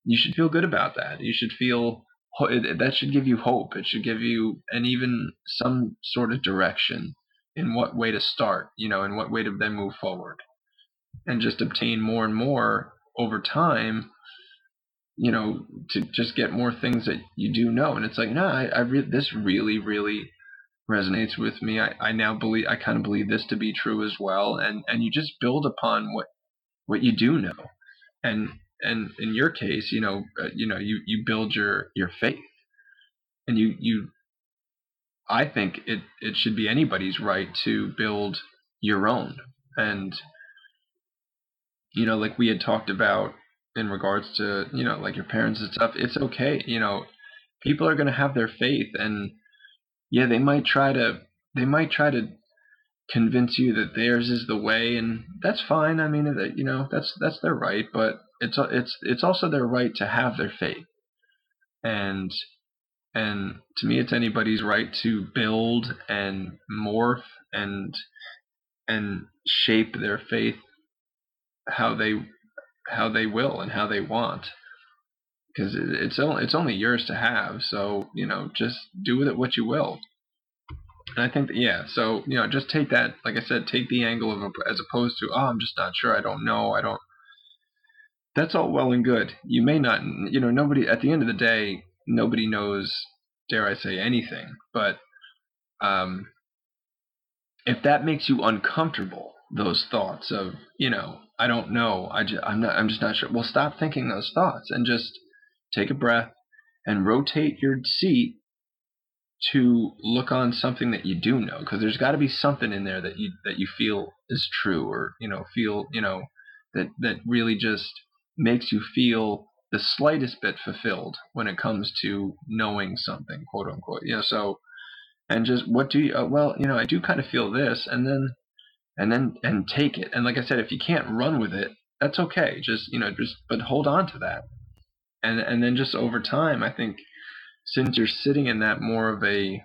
you should feel good about that. You should feel that should give you hope. It should give you and even some sort of direction in what way to start, you know, in what way to then move forward, and just obtain more and more over time. You know, to just get more things that you do know, and it's like, no, I, I re- this really, really resonates with me. I, I now believe I kind of believe this to be true as well, and and you just build upon what what you do know, and and in your case, you know, uh, you know, you you build your your faith, and you you. I think it it should be anybody's right to build your own, and you know, like we had talked about in regards to you know, like your parents and stuff. It's okay, you know, people are going to have their faith, and yeah, they might try to they might try to convince you that theirs is the way, and that's fine. I mean, you know, that's that's their right, but it's it's it's also their right to have their faith, and and to me, it's anybody's right to build and morph and and shape their faith how they how they will and how they want. Because it's only it's only yours to have. So you know just do with it what you will. And I think that, yeah, so you know, just take that, like I said, take the angle of as opposed to, oh, I'm just not sure, I don't know, I don't. That's all well and good. You may not, you know, nobody at the end of the day, nobody knows, dare I say, anything. But um, if that makes you uncomfortable, those thoughts of, you know, I don't know, I just, I'm not, I'm just not sure. Well, stop thinking those thoughts and just take a breath and rotate your seat to look on something that you do know because there's got to be something in there that you that you feel is true or you know feel you know that that really just makes you feel the slightest bit fulfilled when it comes to knowing something, quote unquote. You know, so and just what do you? Uh, well, you know, I do kind of feel this, and then and then and take it. And like I said, if you can't run with it, that's okay. Just you know, just but hold on to that, and and then just over time, I think since you're sitting in that more of a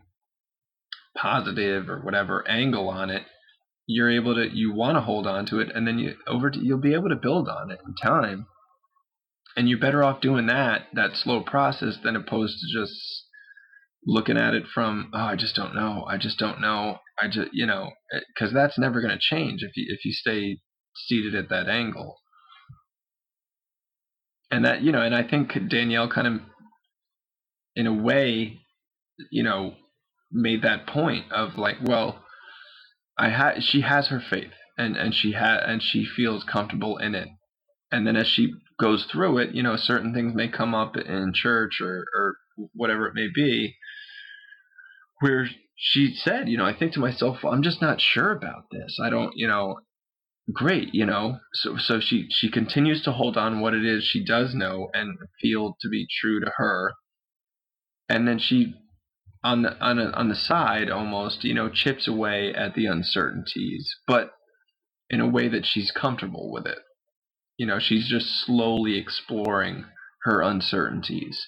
positive or whatever angle on it, you're able to you want to hold on to it, and then you over to, you'll be able to build on it in time. And you're better off doing that that slow process than opposed to just looking at it from oh I just don't know. I just don't know. I just you know eh, because that's never going to change if you if you stay seated at that angle. And that you know and I think Danielle kind of in a way you know made that point of like well I had she has her faith and and she had and she feels comfortable in it. And then as she goes through it you know certain things may come up in church or or whatever it may be where she said, you know, I think to myself, I'm just not sure about this. I don't, you know, great, you know. So so she she continues to hold on what it is she does know and feel to be true to her. And then she on the on a, on the side almost, you know, chips away at the uncertainties, but in a way that she's comfortable with it. You know, she's just slowly exploring her uncertainties.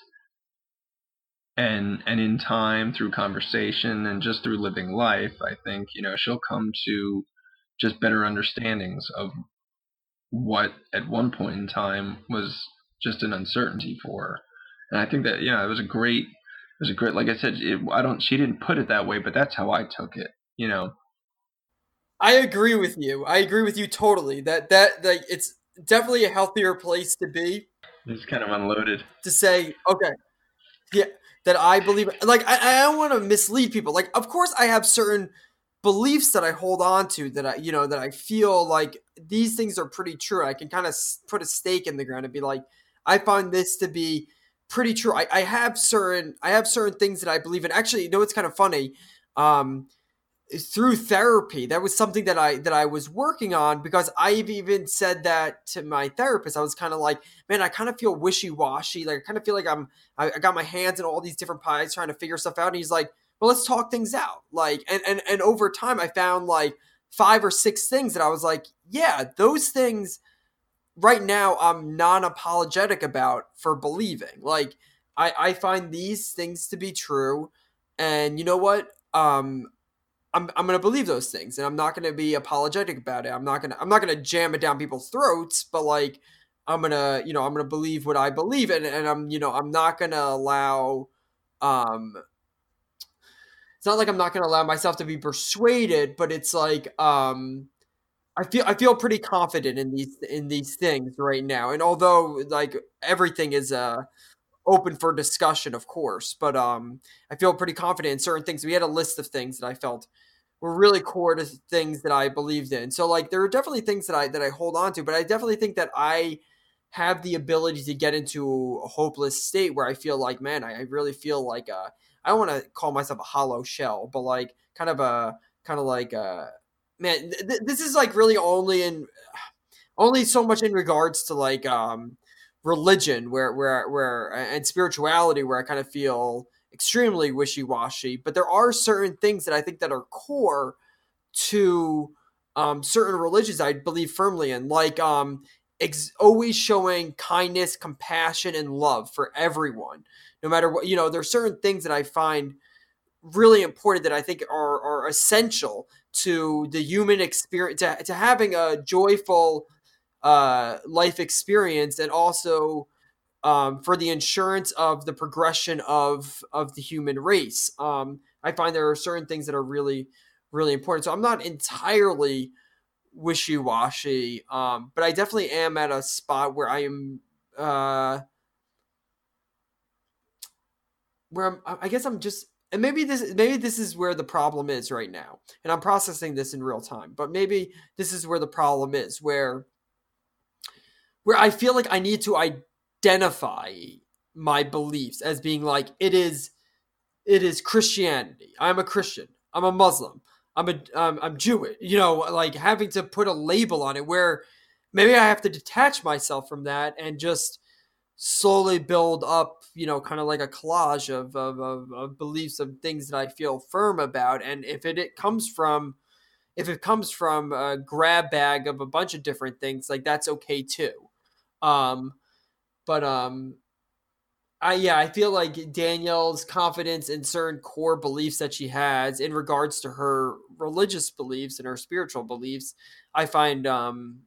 And and in time through conversation and just through living life i think you know she'll come to just better understandings of what at one point in time was just an uncertainty for her. And i think that yeah it was a great it was a great like i said it, i don't she didn't put it that way but that's how i took it you know? I agree with you. I agree with you totally. That that like it's definitely a healthier place to be it's kind of unloaded to say okay yeah that I believe. Like I, I don't want to mislead people. Like of course I have certain beliefs that I hold on to that I you know that I feel like these things are pretty true. I can kind of put a stake in the ground and be like, I find this to be pretty true. I, I have certain I have certain things that I believe in. Actually, you know what's kind of funny? Um, through therapy. That was something that i that i was working on because i've even said that to my therapist. I was kind of like man i kind of feel wishy-washy. Like i kind of feel like i'm I, I, got my hands in all these different pies trying to figure stuff out. And he's like well let's talk things out. Like and and, and over time i found like five or six things that i was like yeah those things right now i'm non-apologetic about for believing. Like i i find these things to be true. And you know what? Um I'm, I'm going to believe those things and I'm not going to be apologetic about it. I'm not going to I'm not going to jam it down people's throats, but like I'm going to, you know, I'm going to believe what I believe in and I'm, you know, I'm not going to allow um it's not like I'm not going to allow myself to be persuaded, but it's like um I feel I feel pretty confident in these in these things right now. And although like everything is uh open for discussion, of course. But um, I feel pretty confident in certain things. We had a list of things that I felt were really core to things that I believed in. So like there are definitely things that I that I hold on to, but I definitely think that I have the ability to get into a hopeless state where I feel like, man, I, I really feel like a, I don't want to call myself a hollow shell, but like kind of a kind of like a man. Th- this is like really only in only so much in regards to like um religion where where where and spirituality where I kind of feel extremely wishy-washy but there are certain things that I think that are core to um, certain religions I believe firmly in like um ex- always showing kindness compassion and love for everyone no matter what you know there are certain things that I find really important that I think are are essential to the human experience to, to having a joyful uh, life experience and also um, for the insurance of the progression of of the human race. Um, I find there are certain things that are really really important. So I'm not entirely wishy washy, um, but I definitely am at a spot where I am. Uh, where I'm, I guess I'm just, and maybe this, maybe this is where the problem is right now, and I'm processing this in real time. But maybe this is where the problem is, where where I feel like I need to identify my beliefs as being like it is it is Christianity. I'm a Christian. I'm a Muslim. I'm a I'm, I'm Jewish. You know, like having to put a label on it where maybe I have to detach myself from that and just slowly build up, you know, kind of like a collage of, of, of, of beliefs of things that I feel firm about. And if it, it comes from, if it comes from a grab bag of a bunch of different things, like that's okay too. Um, but um, I yeah, I feel like Danielle's confidence in certain core beliefs that she has in regards to her religious beliefs and her spiritual beliefs, I find um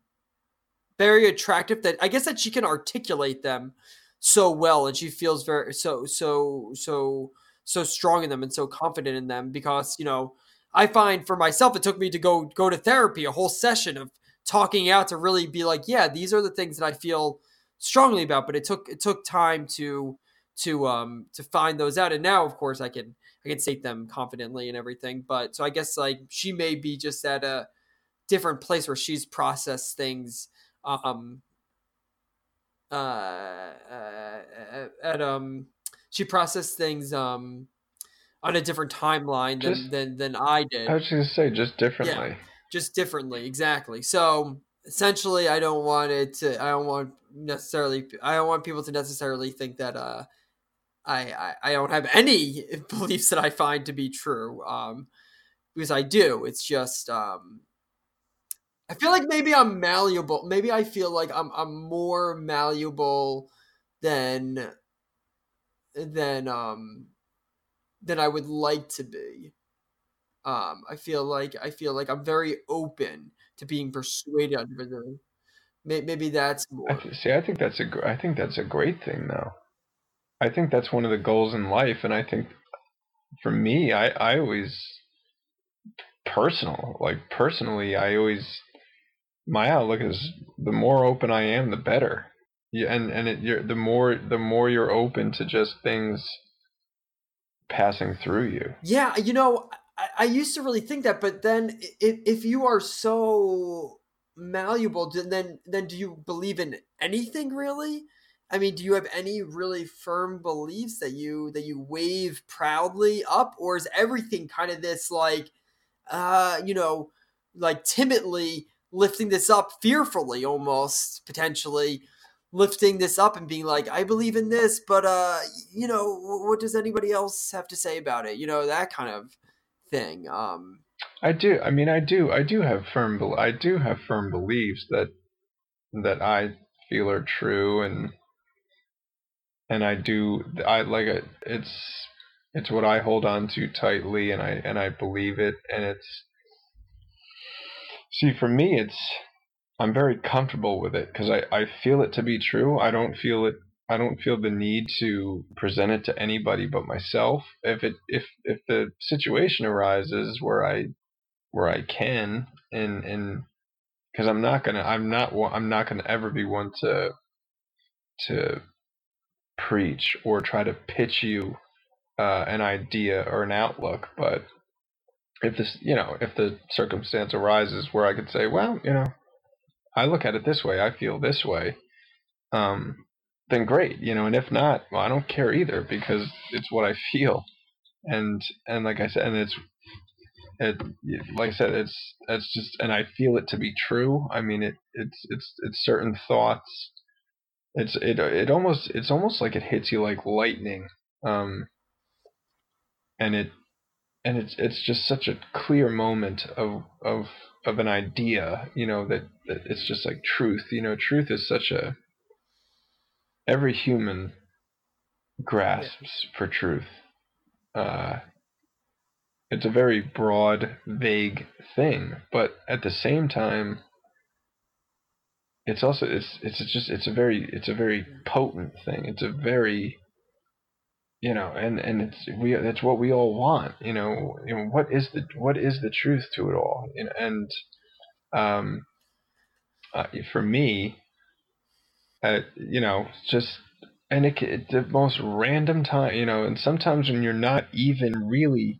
very attractive that I guess that she can articulate them so well and she feels very so so so so strong in them and so confident in them because, you know, I find for myself it took me to go go to therapy, a whole session of talking out to really be like, yeah, these are the things that I feel strongly about, but it took it took time to to um to find those out and now of course I can I can state them confidently and everything, but so I guess like she may be just at a different place where she's processed things um uh, uh at um she processed things um on a different timeline than just, than than I did. I was just gonna say just differently. Yeah, just differently, exactly. So essentially, I don't want it to. I don't want necessarily. I don't want people to necessarily think that uh, I, I don't have any beliefs that I find to be true. Um, because I do. It's just um, I feel like maybe I'm malleable. Maybe I feel like I'm I'm more malleable than than um than I would like to be. Um, I feel like I feel like I'm very open to being persuaded on different Maybe that's more. See, I think that's a gr- I think that's a great thing, though. I think that's one of the goals in life, and I think for me, I I always personal like personally, I always my outlook is the more open I am, the better. Yeah, and and it, you're, the more the more you're open to just things passing through you. Yeah, you know, I, used to really think that, but then if if you are so malleable, then then do you believe in anything really? I mean, do you have any really firm beliefs that you that you wave proudly up, or is everything kind of this like, uh, you know, like timidly lifting this up fearfully almost potentially lifting this up and being like i believe in this but uh you know what does anybody else have to say about it you know that kind of thing um i do i mean i do i do have firm i do have firm beliefs that that i feel are true and and i do i like it it's it's what i hold on to tightly and i and i believe it and it's See, for me, it's I'm very comfortable with it because I, I feel it to be true. I don't feel it. I don't feel the need to present it to anybody but myself. If it if if the situation arises where I where I can and and because I'm not gonna I'm not I'm not gonna ever be one to to preach or try to pitch you uh, an idea or an outlook, but if this, you know, if the circumstance arises where I could say, well, you know, I look at it this way, I feel this way, um, then great, you know, and if not, well, I don't care either because it's what I feel, and and like I said, and it's it like I said, it's it's just, and I feel it to be true. I mean, it it's it's it's certain thoughts. It's it it almost it's almost like it hits you like lightning, um, and it and it's it's just such a clear moment of of of an idea, you know, that, that it's just like truth. You know, truth is such a every human grasps for truth. Uh, it's a very broad, vague thing, but at the same time, it's also it's it's just it's a very it's a very potent thing. It's a very you know and and it's we that's what we all want you know, you know what is the what is the truth to it all and, and um uh, for me uh, you know just and it, it the most random time you know and sometimes when you're not even really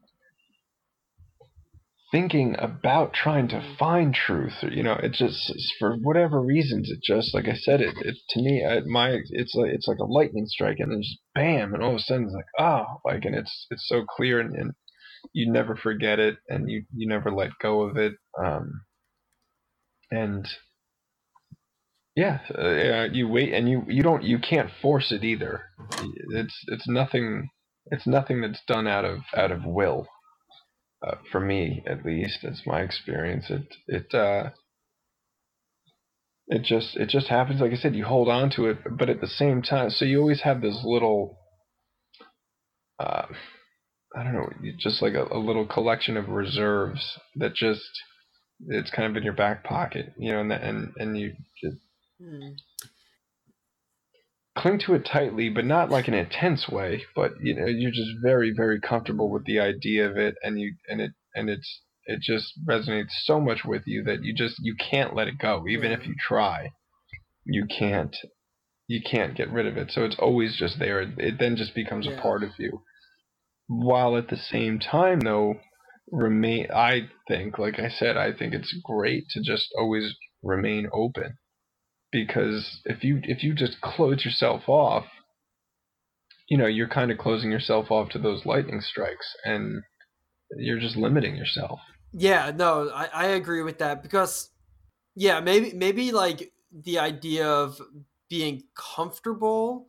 thinking about trying to find truth or, you know it just for whatever reasons it just like i said it, it to me at my it's like it's like a lightning strike and then just bam and all of a sudden it's like oh like and it's it's so clear and, and you never forget it and you you never let go of it um and Yeah, uh, you wait, and you you don't you can't force it either. It's it's nothing. It's nothing that's done out of out of will. Uh, for me, at least, it's my experience. It it uh, it just it just happens. Like I said, you hold on to it, but at the same time, so you always have this little. Uh, I don't know, just like a, a little collection of reserves that just it's kind of in your back pocket, you know, and and and you Hmm. Cling to it tightly, but not like an intense way. But you know, you're just very, very comfortable with the idea of it, and you and it and it's it just resonates so much with you that you just you can't let it go, even if you try. You can't you can't get rid of it. So it's always just there. It then just becomes yeah. a part of you. While at the same time, though, remain. I think, like I said, I think it's great to just always remain open because if you if you just close yourself off, you know, you're kind of closing yourself off to those lightning strikes and you're just limiting yourself. Yeah, no, I, I agree with that because yeah, maybe maybe like the idea of being comfortable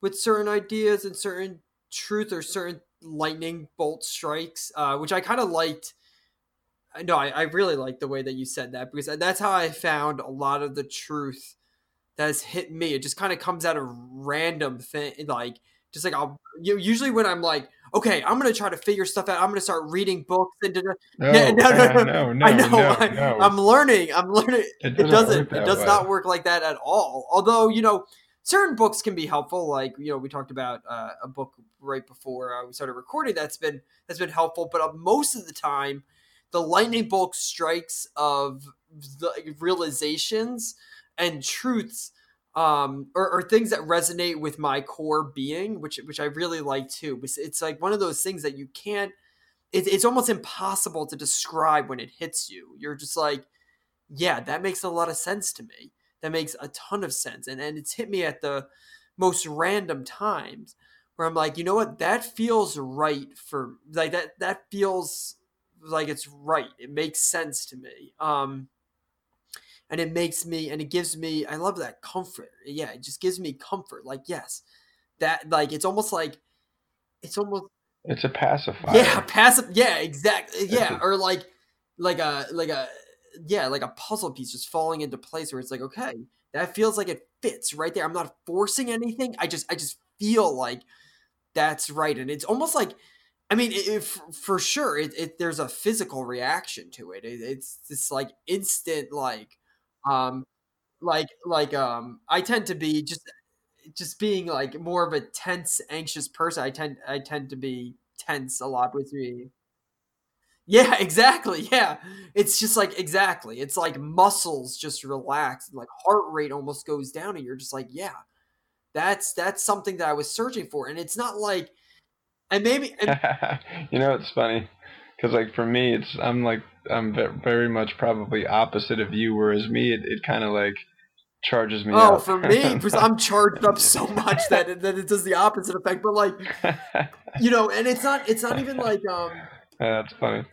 with certain ideas and certain truth or certain lightning bolt strikes, uh, which I kind of liked no, I, I really like the way that you said that because that's how I found a lot of the truth that has hit me. It just kind of comes out of random thing, like just like I'll you know, usually when I'm like, okay, I'm gonna try to figure stuff out. I'm gonna start reading books and no, no, no, no, no, no, I know. No, I, no. I'm learning. I'm learning. It doesn't. It, doesn't, it does way. not work like that at all. Although you know, certain books can be helpful. Like you know, we talked about uh, a book right before uh, we started recording. That's been that's been helpful. But uh, most of the time the lightning bolt strikes of the realizations and truths um, or, or, things that resonate with my core being, which which I really like too. It's, like one of those things that you can't. It, it's almost impossible to describe when it hits you. You're just like, yeah, that makes a lot of sense to me. That makes a ton of sense, and and it's hit me at the most random times where I'm like, you know what, that feels right for like that. That feels like it's right. It makes sense to me. Um, and it makes me and it gives me I love that comfort. Yeah, it just gives me comfort. Like yes, that like it's almost like it's almost it's a pacifier. Yeah, passive. Yeah, exactly. Yeah, a, or like like a like a yeah like a puzzle piece just falling into place where it's like okay that feels like it fits right there. I'm not forcing anything. I just I just feel like that's right, and it's almost like I mean, it, for sure, it, it, there's a physical reaction to it. It's this like instant, like, um, like, like, um, I tend to be just, just being like more of a tense, anxious person. I tend, I tend to be tense a lot with me. Yeah, exactly. Yeah, it's just like exactly. It's like muscles just relax, and like heart rate almost goes down, and you're just like, yeah, that's that's something that I was searching for, and it's not like and maybe and- you know it's funny because like for me it's i'm like i'm very much probably opposite of you whereas me it, it kind of like charges me oh up. for me because i'm charged up so much that it, that it does the opposite effect but like you know and it's not it's not even like um yeah, that's funny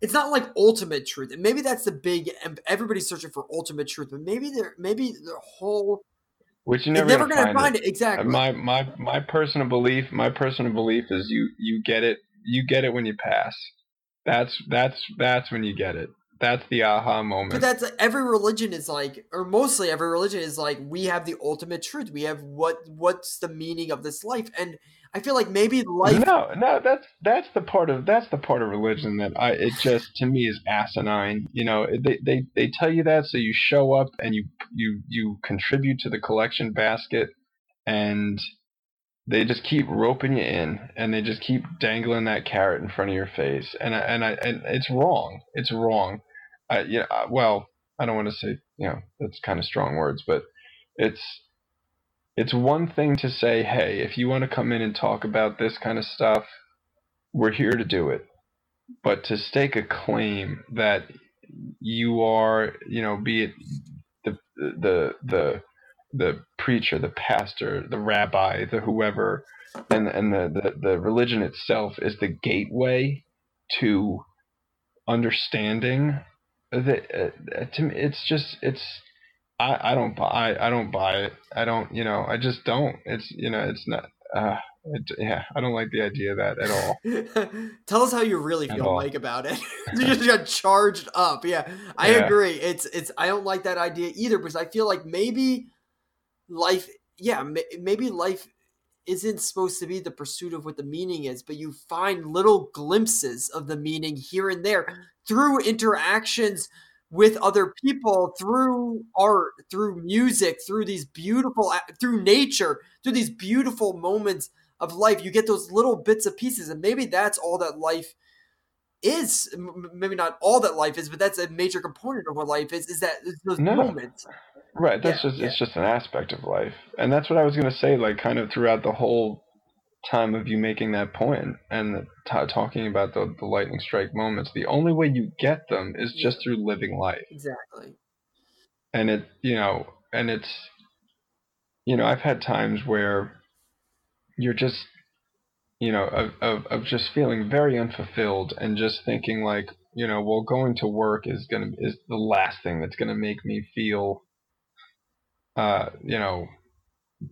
it's not like ultimate truth and maybe that's the big everybody's searching for ultimate truth but maybe they're maybe the whole which you never, never gonna, find, find it. it. Exactly. My my my personal belief, my personal belief is you you get it you get it when you pass. That's that's that's when you get it. That's the aha moment. But that's every religion is like, or mostly every religion is like, we have the ultimate truth. We have what what's the meaning of this life, and I feel like maybe life. No, no, that's that's the part of that's the part of religion that I it just to me is asinine. You know, they they they tell you that so you show up and you you you contribute to the collection basket, and they just keep roping you in, and they just keep dangling that carrot in front of your face, and I, and I and it's wrong. It's wrong. I, yeah, uh, well, I don't want to say you know that's kind of strong words, but it's it's one thing to say, hey, if you want to come in and talk about this kind of stuff, we're here to do it. But to stake a claim that you are, you know, be it the the the the preacher, the pastor, the rabbi, the whoever, and and the, the, the religion itself is the gateway to understanding that uh, to me, it's just it's I, I don't buy I don't buy it. I don't you know I just don't. It's you know it's not. Uh, it, yeah, I don't like the idea of that at all. Tell us how you really At feel, all. Mike, about it. you just got charged up. Yeah, I Yeah. agree. It's it's. I don't like that idea either because I feel like maybe life. Yeah, ma- maybe life isn't supposed to be the pursuit of what the meaning is, but you find little glimpses of the meaning here and there mm. through interactions with other people, through art, through music, through these beautiful, through nature, through these beautiful moments of life. You get those little bits of pieces, and maybe that's all that life is. Maybe not all that life is, but that's a major component of what life is. Is that those No. moments? Right. That's Yeah, just yeah. it's just an aspect of life, and that's what I was gonna say. Like kind of throughout the whole time of you making that point and the, t- talking about the the lightning strike moments, the only way you get them is just through living life. Exactly. and it you know and it's you know i've had times where you're just you know of, of, of just feeling very unfulfilled and just thinking like you know well going to work is gonna is the last thing that's gonna make me feel uh you know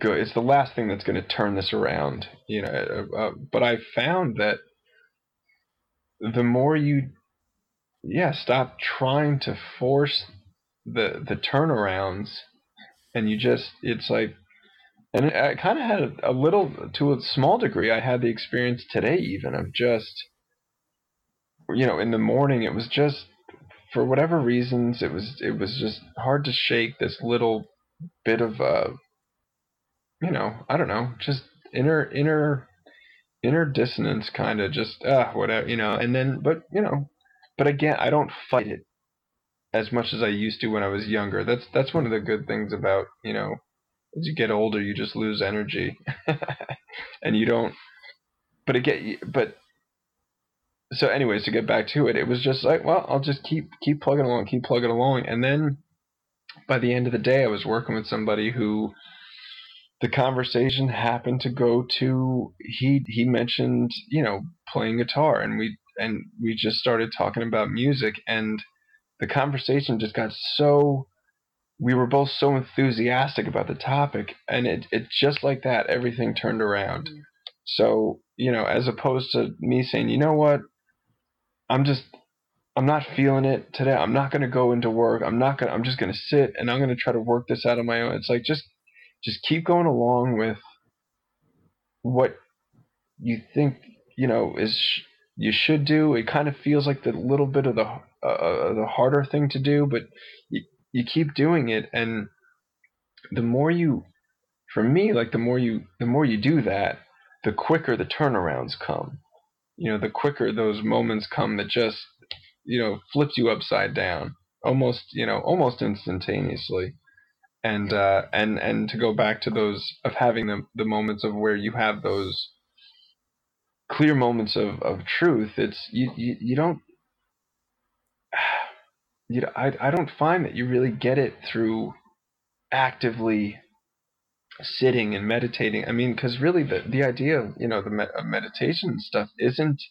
good. It's the last thing that's gonna turn this around you know uh, uh, but i found that the more you yeah stop trying to force the the turnarounds and you just it's like and I kind of had a, little to a small degree I had the experience today even of just you know in the morning it was just for whatever reasons it was it was just hard to shake this little bit of uh you know I don't know just inner inner inner dissonance kind of just ah whatever you know and then but you know but again I don't fight it as much as I used to when I was younger. That's that's one of the good things about you know as you get older, you just lose energy, and you don't. But again, but so anyways, to get back to it, it was just like, well, I'll just keep keep plugging along, keep plugging along, and then by the end of the day, I was working with somebody who the conversation happened to go to he he mentioned you know playing guitar. And we and we just started talking about music. And the conversation just got so we were both so enthusiastic about the topic and it, it just like that everything turned around. Mm. so you know as opposed to me saying you know what? I'm just i'm not feeling it today. I'm not going to go into work. I'm not going to i'm just going to sit and i'm going to try to work this out on my own. It's like just just keep going along with what you think you know is you should do. It kind of feels like the little bit of the uh, the harder thing to do but you, you keep doing it and the more you for me like the more you the more you do that the quicker the turnarounds come. You know the quicker those moments come that just you know flips you upside down almost you know almost instantaneously. And uh and and to go back to those of having the the moments of where you have those clear moments of of truth it's you you, you don't you know, I I don't find that you really get it through actively sitting and meditating. I mean, because really the the idea of you know the me- meditation stuff isn't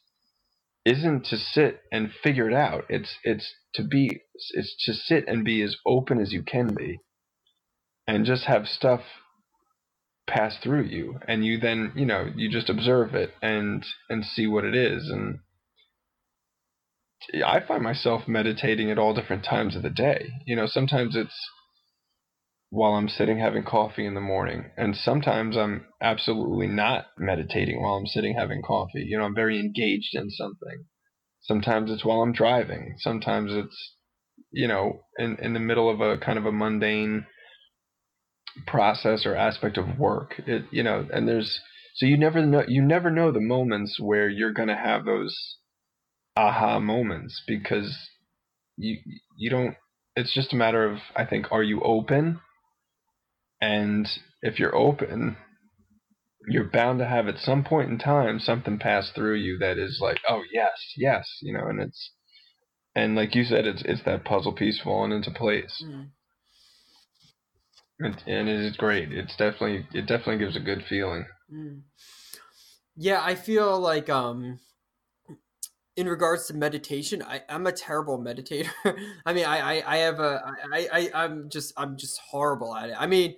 isn't to sit and figure it out. It's it's to be it's to sit and be as open as you can be, and just have stuff pass through you, and you then you know you just observe it and and see what it is and. I find myself meditating at all different times of the day. You know, sometimes it's while I'm sitting having coffee in the morning, and sometimes I'm absolutely not meditating while I'm sitting having coffee. You know, I'm very engaged in something. Sometimes it's while I'm driving. Sometimes it's, you know, in in the middle of a kind of a mundane process or aspect of work. It, you know, and there's so you never know you never know the moments where you're gonna have those aha moments because you you don't it's just a matter of I think are you open and if you're open you're bound to have at some point in time something pass through you that is like oh yes yes you know and it's and like you said it's it's that puzzle piece falling into place Mm. it, and it is great it's definitely it definitely gives a good feeling Mm. Yeah, I feel like um in regards to meditation, I, I'm a terrible meditator. I mean, I, I, I have a, I, I, I'm just, I'm just horrible at it. I mean,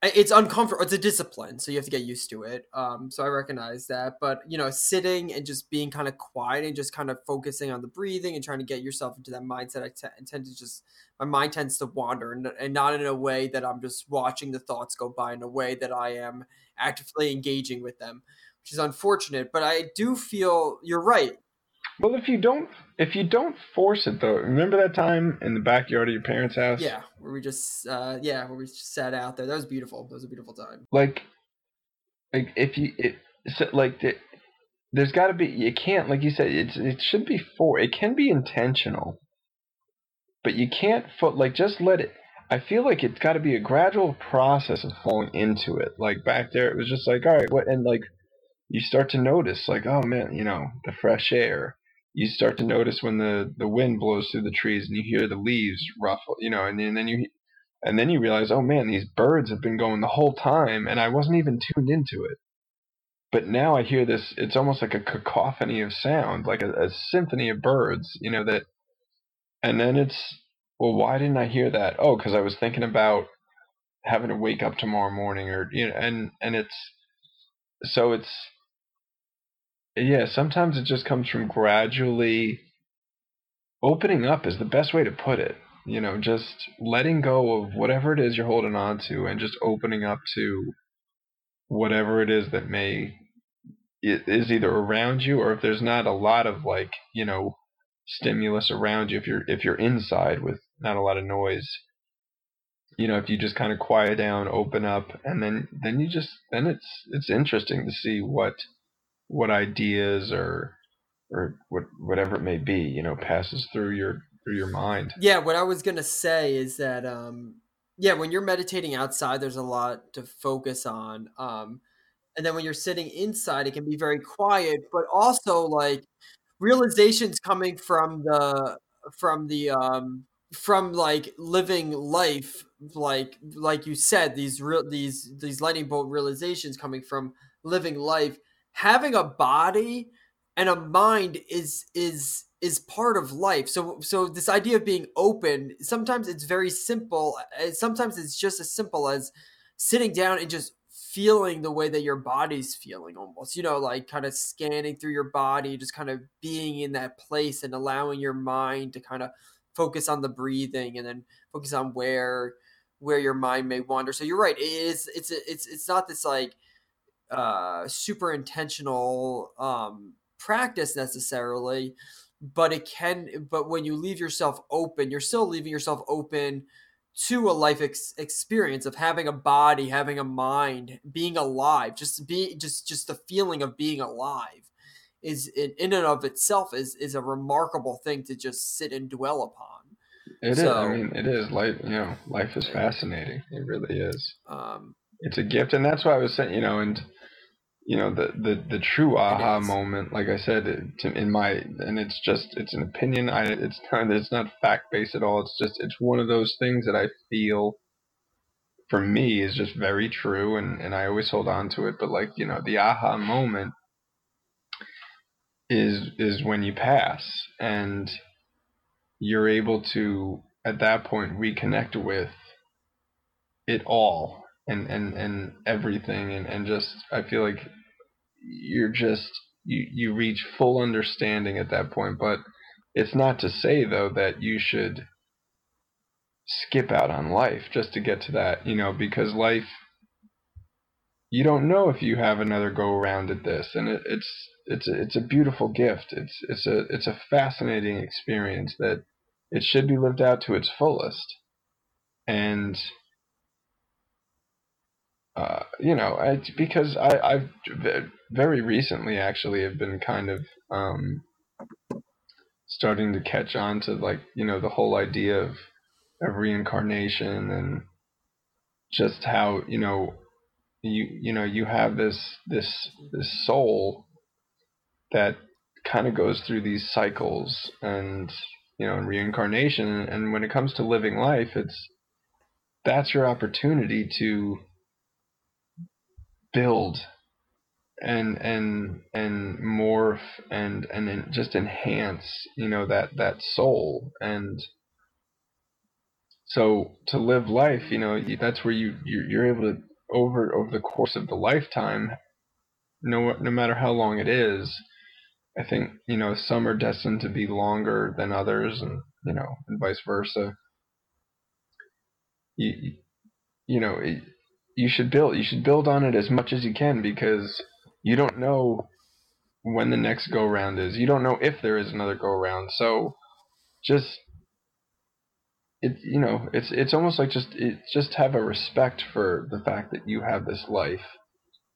it's uncomfortable. It's a discipline, so you have to get used to it. Um, so I recognize that. But you know, sitting and just being kind of quiet and just kind of focusing on the breathing and trying to get yourself into that mindset, I t- tend to just my mind tends to wander and, and not in a way that I'm just watching the thoughts go by. In a way that I am actively engaging with them, which is unfortunate. But I do feel you're right. Well, if you don't, if you don't force it though, remember that time in the backyard of your parents' house? Yeah, where we just, uh, yeah, where we just sat out there. That was beautiful. That was a beautiful time. Like, like if you, it, like, the, there's got to be. You can't, like you said, it's it should be for. It can be intentional, but you can't. Fo- like, just let it. I feel like it's got to be a gradual process of falling into it. Like back there, it was just like, all right, what, and like you start to notice, like, oh man, you know, the fresh air you start to notice when the the wind blows through the trees and you hear the leaves ruffle, you know, and, and then you and then you realize, oh man, these birds have been going the whole time, and I wasn't even tuned into it. But now I hear this. It's almost like a cacophony of sound, like a, a symphony of birds, you know that. And then it's well, why didn't I hear that? Oh, because I was thinking about having to wake up tomorrow morning, or you know, and and it's so it's yeah, sometimes it just comes from gradually opening up is the best way to put it. You know, just letting go of whatever it is you're holding on to and just opening up to whatever it is that may is either around you or if there's not a lot of like, you know, stimulus around you if you're if you're inside with not a lot of noise you know if you just kind of quiet down open up and then then you just then it's it's interesting to see what what ideas or or what whatever it may be, you know, passes through your through your mind. Yeah, what I was gonna say is that um yeah, when you're meditating outside, there's a lot to focus on. Um and then when you're sitting inside, it can be very quiet, but also like realizations coming from the from the um from like living life like like you said these real these these lightning bolt realizations coming from living life having a body and a mind is is is part of life. So so this idea of being open, sometimes it's very simple. Uh, sometimes it's just as simple as sitting down and just feeling the way that your body's feeling almost. You know, like kind of scanning through your body, just kind of being in that place and allowing your mind to kind of focus on the breathing and then focus on where where your mind may wander. So you're right. It is it's it's it's not this like uh, super intentional um, practice necessarily, but it can. But when you leave yourself open, you're still leaving yourself open to a life ex- experience of having a body, having a mind, being alive. Just be just just the feeling of being alive is in, in and of itself is is a remarkable thing to just sit and dwell upon. It so, is. I mean, it is. Life, you know, life is fascinating. It really is. Um, it's a gift, and that's why I was saying, you know, and you know the the the true aha moment like i said to, in my and it's just it's an opinion. I it's not it's not fact based at all. It's just it's one of those things that i feel for me is just very true and and i always hold on to it. But like you know the aha moment is is when you pass and you're able to at that point reconnect with it all and and and everything and and just I feel like you're just you you reach full understanding at that point. But it's not to say though that you should skip out on life just to get to that you know because life you don't know if you have another go around at this. And it, it's it's a, it's a beautiful gift. It's it's a it's a fascinating experience that it should be lived out to its fullest. And uh, you know, I, because I, I've very recently actually have been kind of um, starting to catch on to like you know the whole idea of of reincarnation and just how you know you you know you have this this this soul that kind of goes through these cycles and you know in reincarnation. And when it comes to living life it's that's your opportunity to build and and and morph and and just enhance you know that that soul. And so to live life you know that's where you you're, able to over over the course of the lifetime no no matter how long it is i think you know some are destined to be longer than others and you know and vice versa. You you know you should build you should build on it as much as you can because you don't know when the next go round is. You don't know if there is another go round. So just it you know, it's it's almost like just it, just have a respect for the fact that you have this life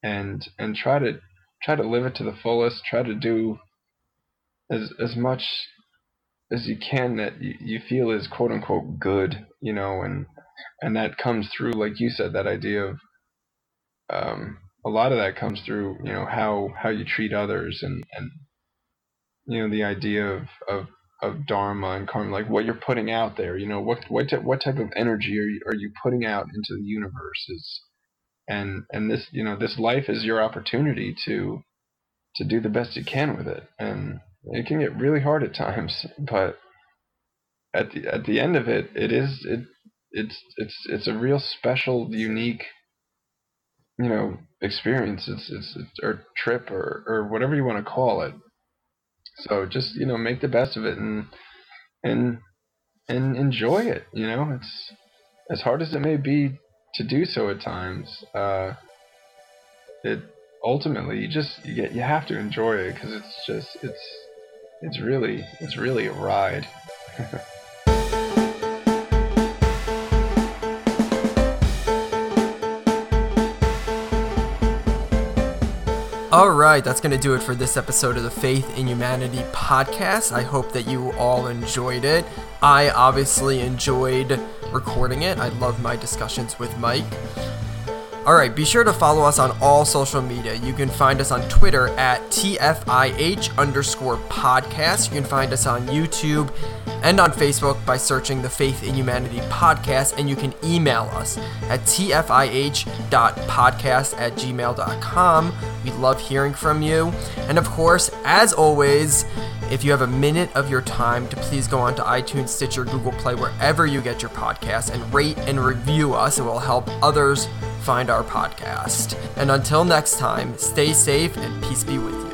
and and try to try to live it to the fullest, try to do as as much as you can that you, you feel is quote unquote good, you know, and and that comes through like you said that idea of um a lot of that comes through you know how how you treat others and and you know the idea of of of dharma and karma like what you're putting out there you know what what what type of energy are you, are you putting out into the universe is and and this you know this life is your opportunity to to do the best you can with it. And it can get really hard at times but at the at the end of it it is it it's it's it's a real special unique you know experience it's, it's, it's or trip or or whatever you want to call it. So just you know make the best of it and and and enjoy it you know? It's as hard as it may be to do so at times uh it ultimately you just you get you have to enjoy it because it's just it's it's really it's really a ride All right, that's going to do it for this episode of the Faith in Humanity podcast. I hope that you all enjoyed it. I obviously enjoyed recording it. I love my discussions with Mike. All right, be sure to follow us on all social media. You can find us on Twitter at TFIH underscore podcast. You can find us on YouTube and on Facebook by searching the Faith in Humanity podcast. And you can email us at tfih.podcast at gmail.com. We love hearing from you. And of course, as always, if you have a minute of your time to please go on to iTunes, Stitcher, Google Play, wherever you get your podcasts, and rate and review us. It will help others find our podcast. And until next time, stay safe and peace be with you.